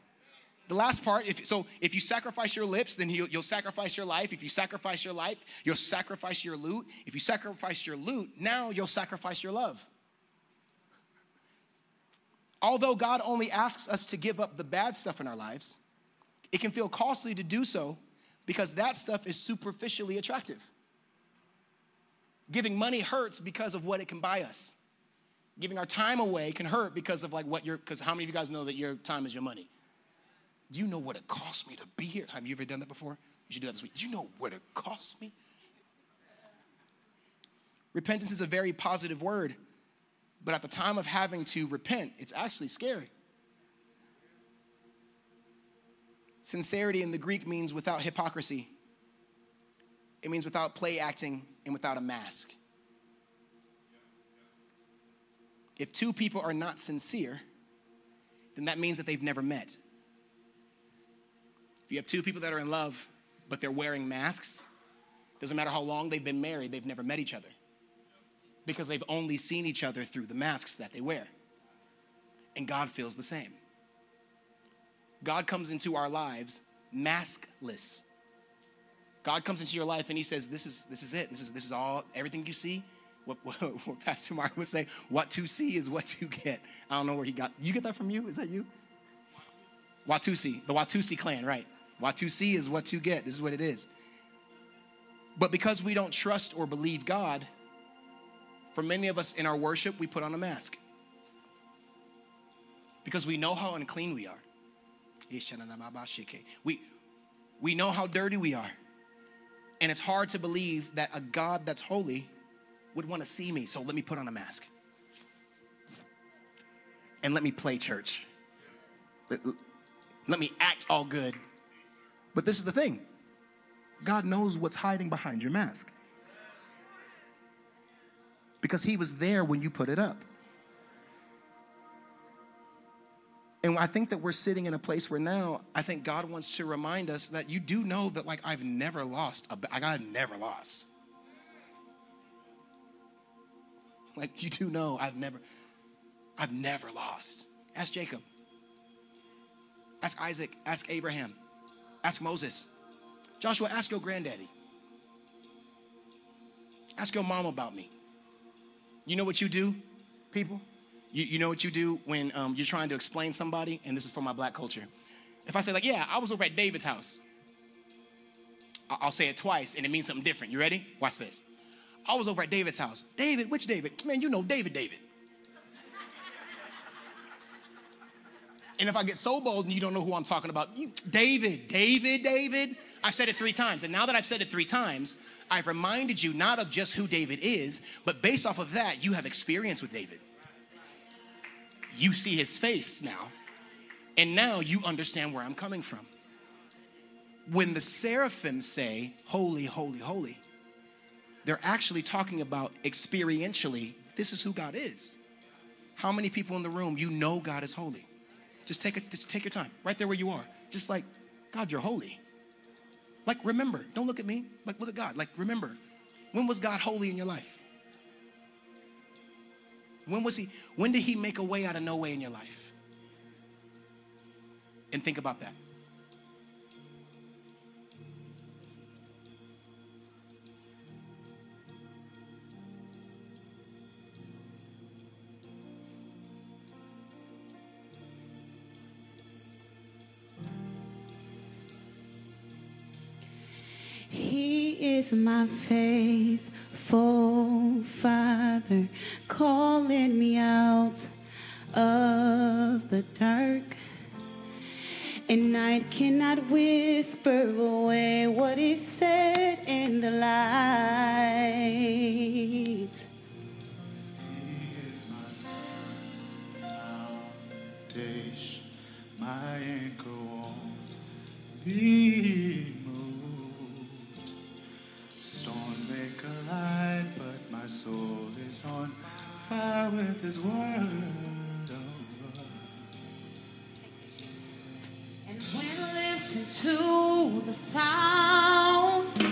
The last part, if, so if you sacrifice your lips, then you'll, you'll, sacrifice your life. If you sacrifice your life, you'll sacrifice your loot. If you sacrifice your loot, now you'll sacrifice your love. Although God only asks us to give up the bad stuff in our lives, it can feel costly to do so because that stuff is superficially attractive. Giving money hurts because of what it can buy us. Giving our time away can hurt because of like what your, because how many of you guys know that your time is your money? Do you know what it cost me to be here? Have you ever done that before? You should do that this week. Do you know what it cost me? Repentance is a very positive word, but at the time of having to repent, it's actually scary. Sincerity in the Greek means without hypocrisy, it means without play acting and without a mask. If two people are not sincere, then that means that they've never met. If you have two people that are in love, but they're wearing masks, doesn't matter how long they've been married, they've never met each other because they've only seen each other through the masks that they wear. And God feels the same. God comes into our lives maskless. God comes into your life and he says, This is this is it. This is this is all everything you see. What, what, (laughs) what Pastor Mark would say, what to see is what you get. I don't know where he got. You get that from you? Is that you? Watusi, the Watusi clan, right? Watusi is what you get. This is what it is. But because we don't trust or believe God, for many of us in our worship, we put on a mask. Because we know how unclean we are. We, we know how dirty we are. And it's hard to believe that a God that's holy would want to see me. So let me put on a mask. And let me play church. Let me act all good but this is the thing God knows what's hiding behind your mask. Because He was there when you put it up. And I think that we're sitting in a place where now I think God wants to remind us that you do know that, like, I've never lost. A, I've never lost. Like, you do know I've never, I've never lost. Ask Jacob. Ask Isaac. Ask Abraham. Ask Moses. Joshua, ask your granddaddy. Ask your mom about me. You know what you do, people? You, you know what you do when um, you're trying to explain somebody, and this is for my black culture. If I say, like, yeah, I was over at David's house, I'll say it twice and it means something different. You ready? Watch this. I was over at David's house. David, which David? Man, you know David, David. And if I get so bold and you don't know who I'm talking about, you, David, David, David. I've said it three times. And now that I've said it three times, I've reminded you not of just who David is, but based off of that, you have experience with David. You see his face now. And now you understand where I'm coming from. When the seraphim say, Holy, holy, holy, they're actually talking about experientially, this is who God is. How many people in the room, you know God is holy? Just take it, just take your time, right there where you are. Just like, God, you're holy. Like, remember, don't look at me. Like, look at God. Like, remember, when was God holy in your life? When was he, when did he make a way out of no way in your life? And think about that. Is my faithful Father calling me out of the dark. And night cannot whisper away what is said in the light. My anchor won't be soul is on fire with His word. And when I listen to the sound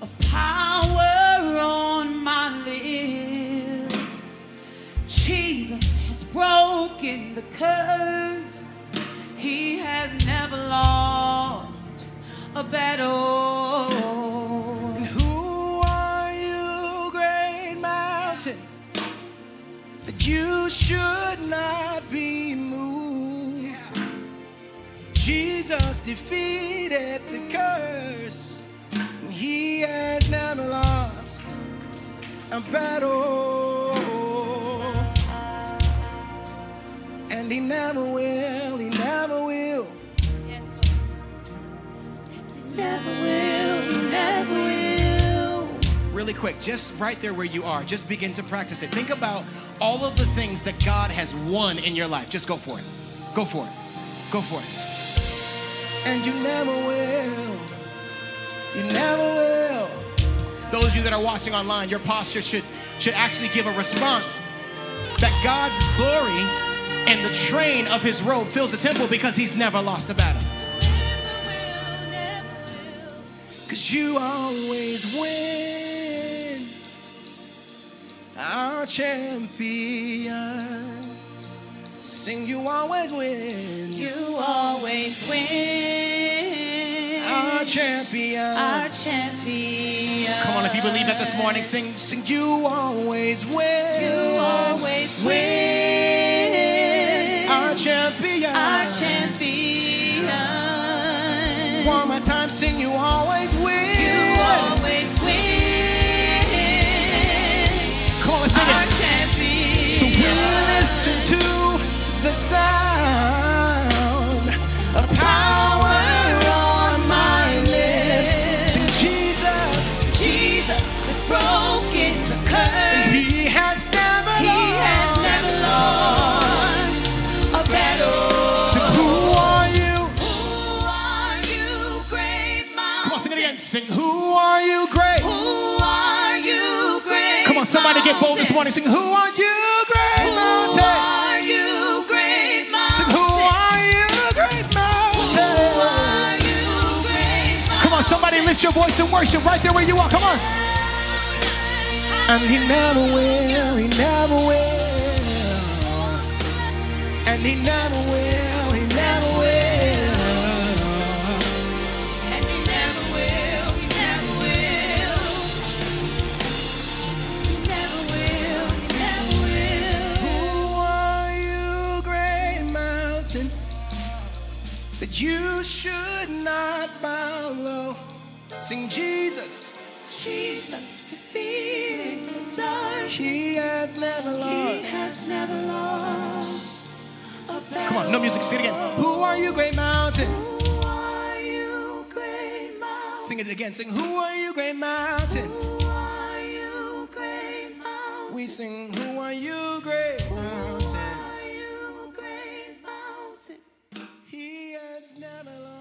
of power on my lips, Jesus has broken the curse. He has never lost a battle. Not be moved? Jesus defeated the curse. and He has never lost a battle. And he never will, he never will. Never will, never will. Really quick, just right there where you are, just begin to practice it. Think about all of the things that God has won in your life. Just go for it. Go for it. Go for it. And you never will. You never will. Those of you that are watching online, your posture should should actually give a response that God's glory and the train of his robe fills the temple because he's never lost a battle. Cause you always win. Our champion. Sing, you always win. You always win. Our champion. Our champion. Come on, if you believe that this morning, sing, sing, you always win. You always win. Our champion. Our champion. One more time, sing, you always sound of power on my lips. Sing Jesus, Jesus has broken the curse. He has never He has never lost a battle. Who are you? Who are you, great mountain? Come on, sing it again. Sing, who are you, great? Who are you, great Come on, somebody get bold this morning. Sing, who are you, your voice and worship right there where you are. Come on. And he never will, he never will. And he never will, he never will. And he never will, he never will. He never will, he never will. Who are you, great mountain, that you should not bow low? Sing Jesus. Jesus defeated the dark. He has never lost. He has never lost. Come on, no music. Sing it again. Who are you, great mountain? Who are you, great mountain? Sing it again. Sing. Who are you, great mountain? Who are you, great mountain? We sing. Who are you, great mountain? Who are you, great mountain? He has never lost.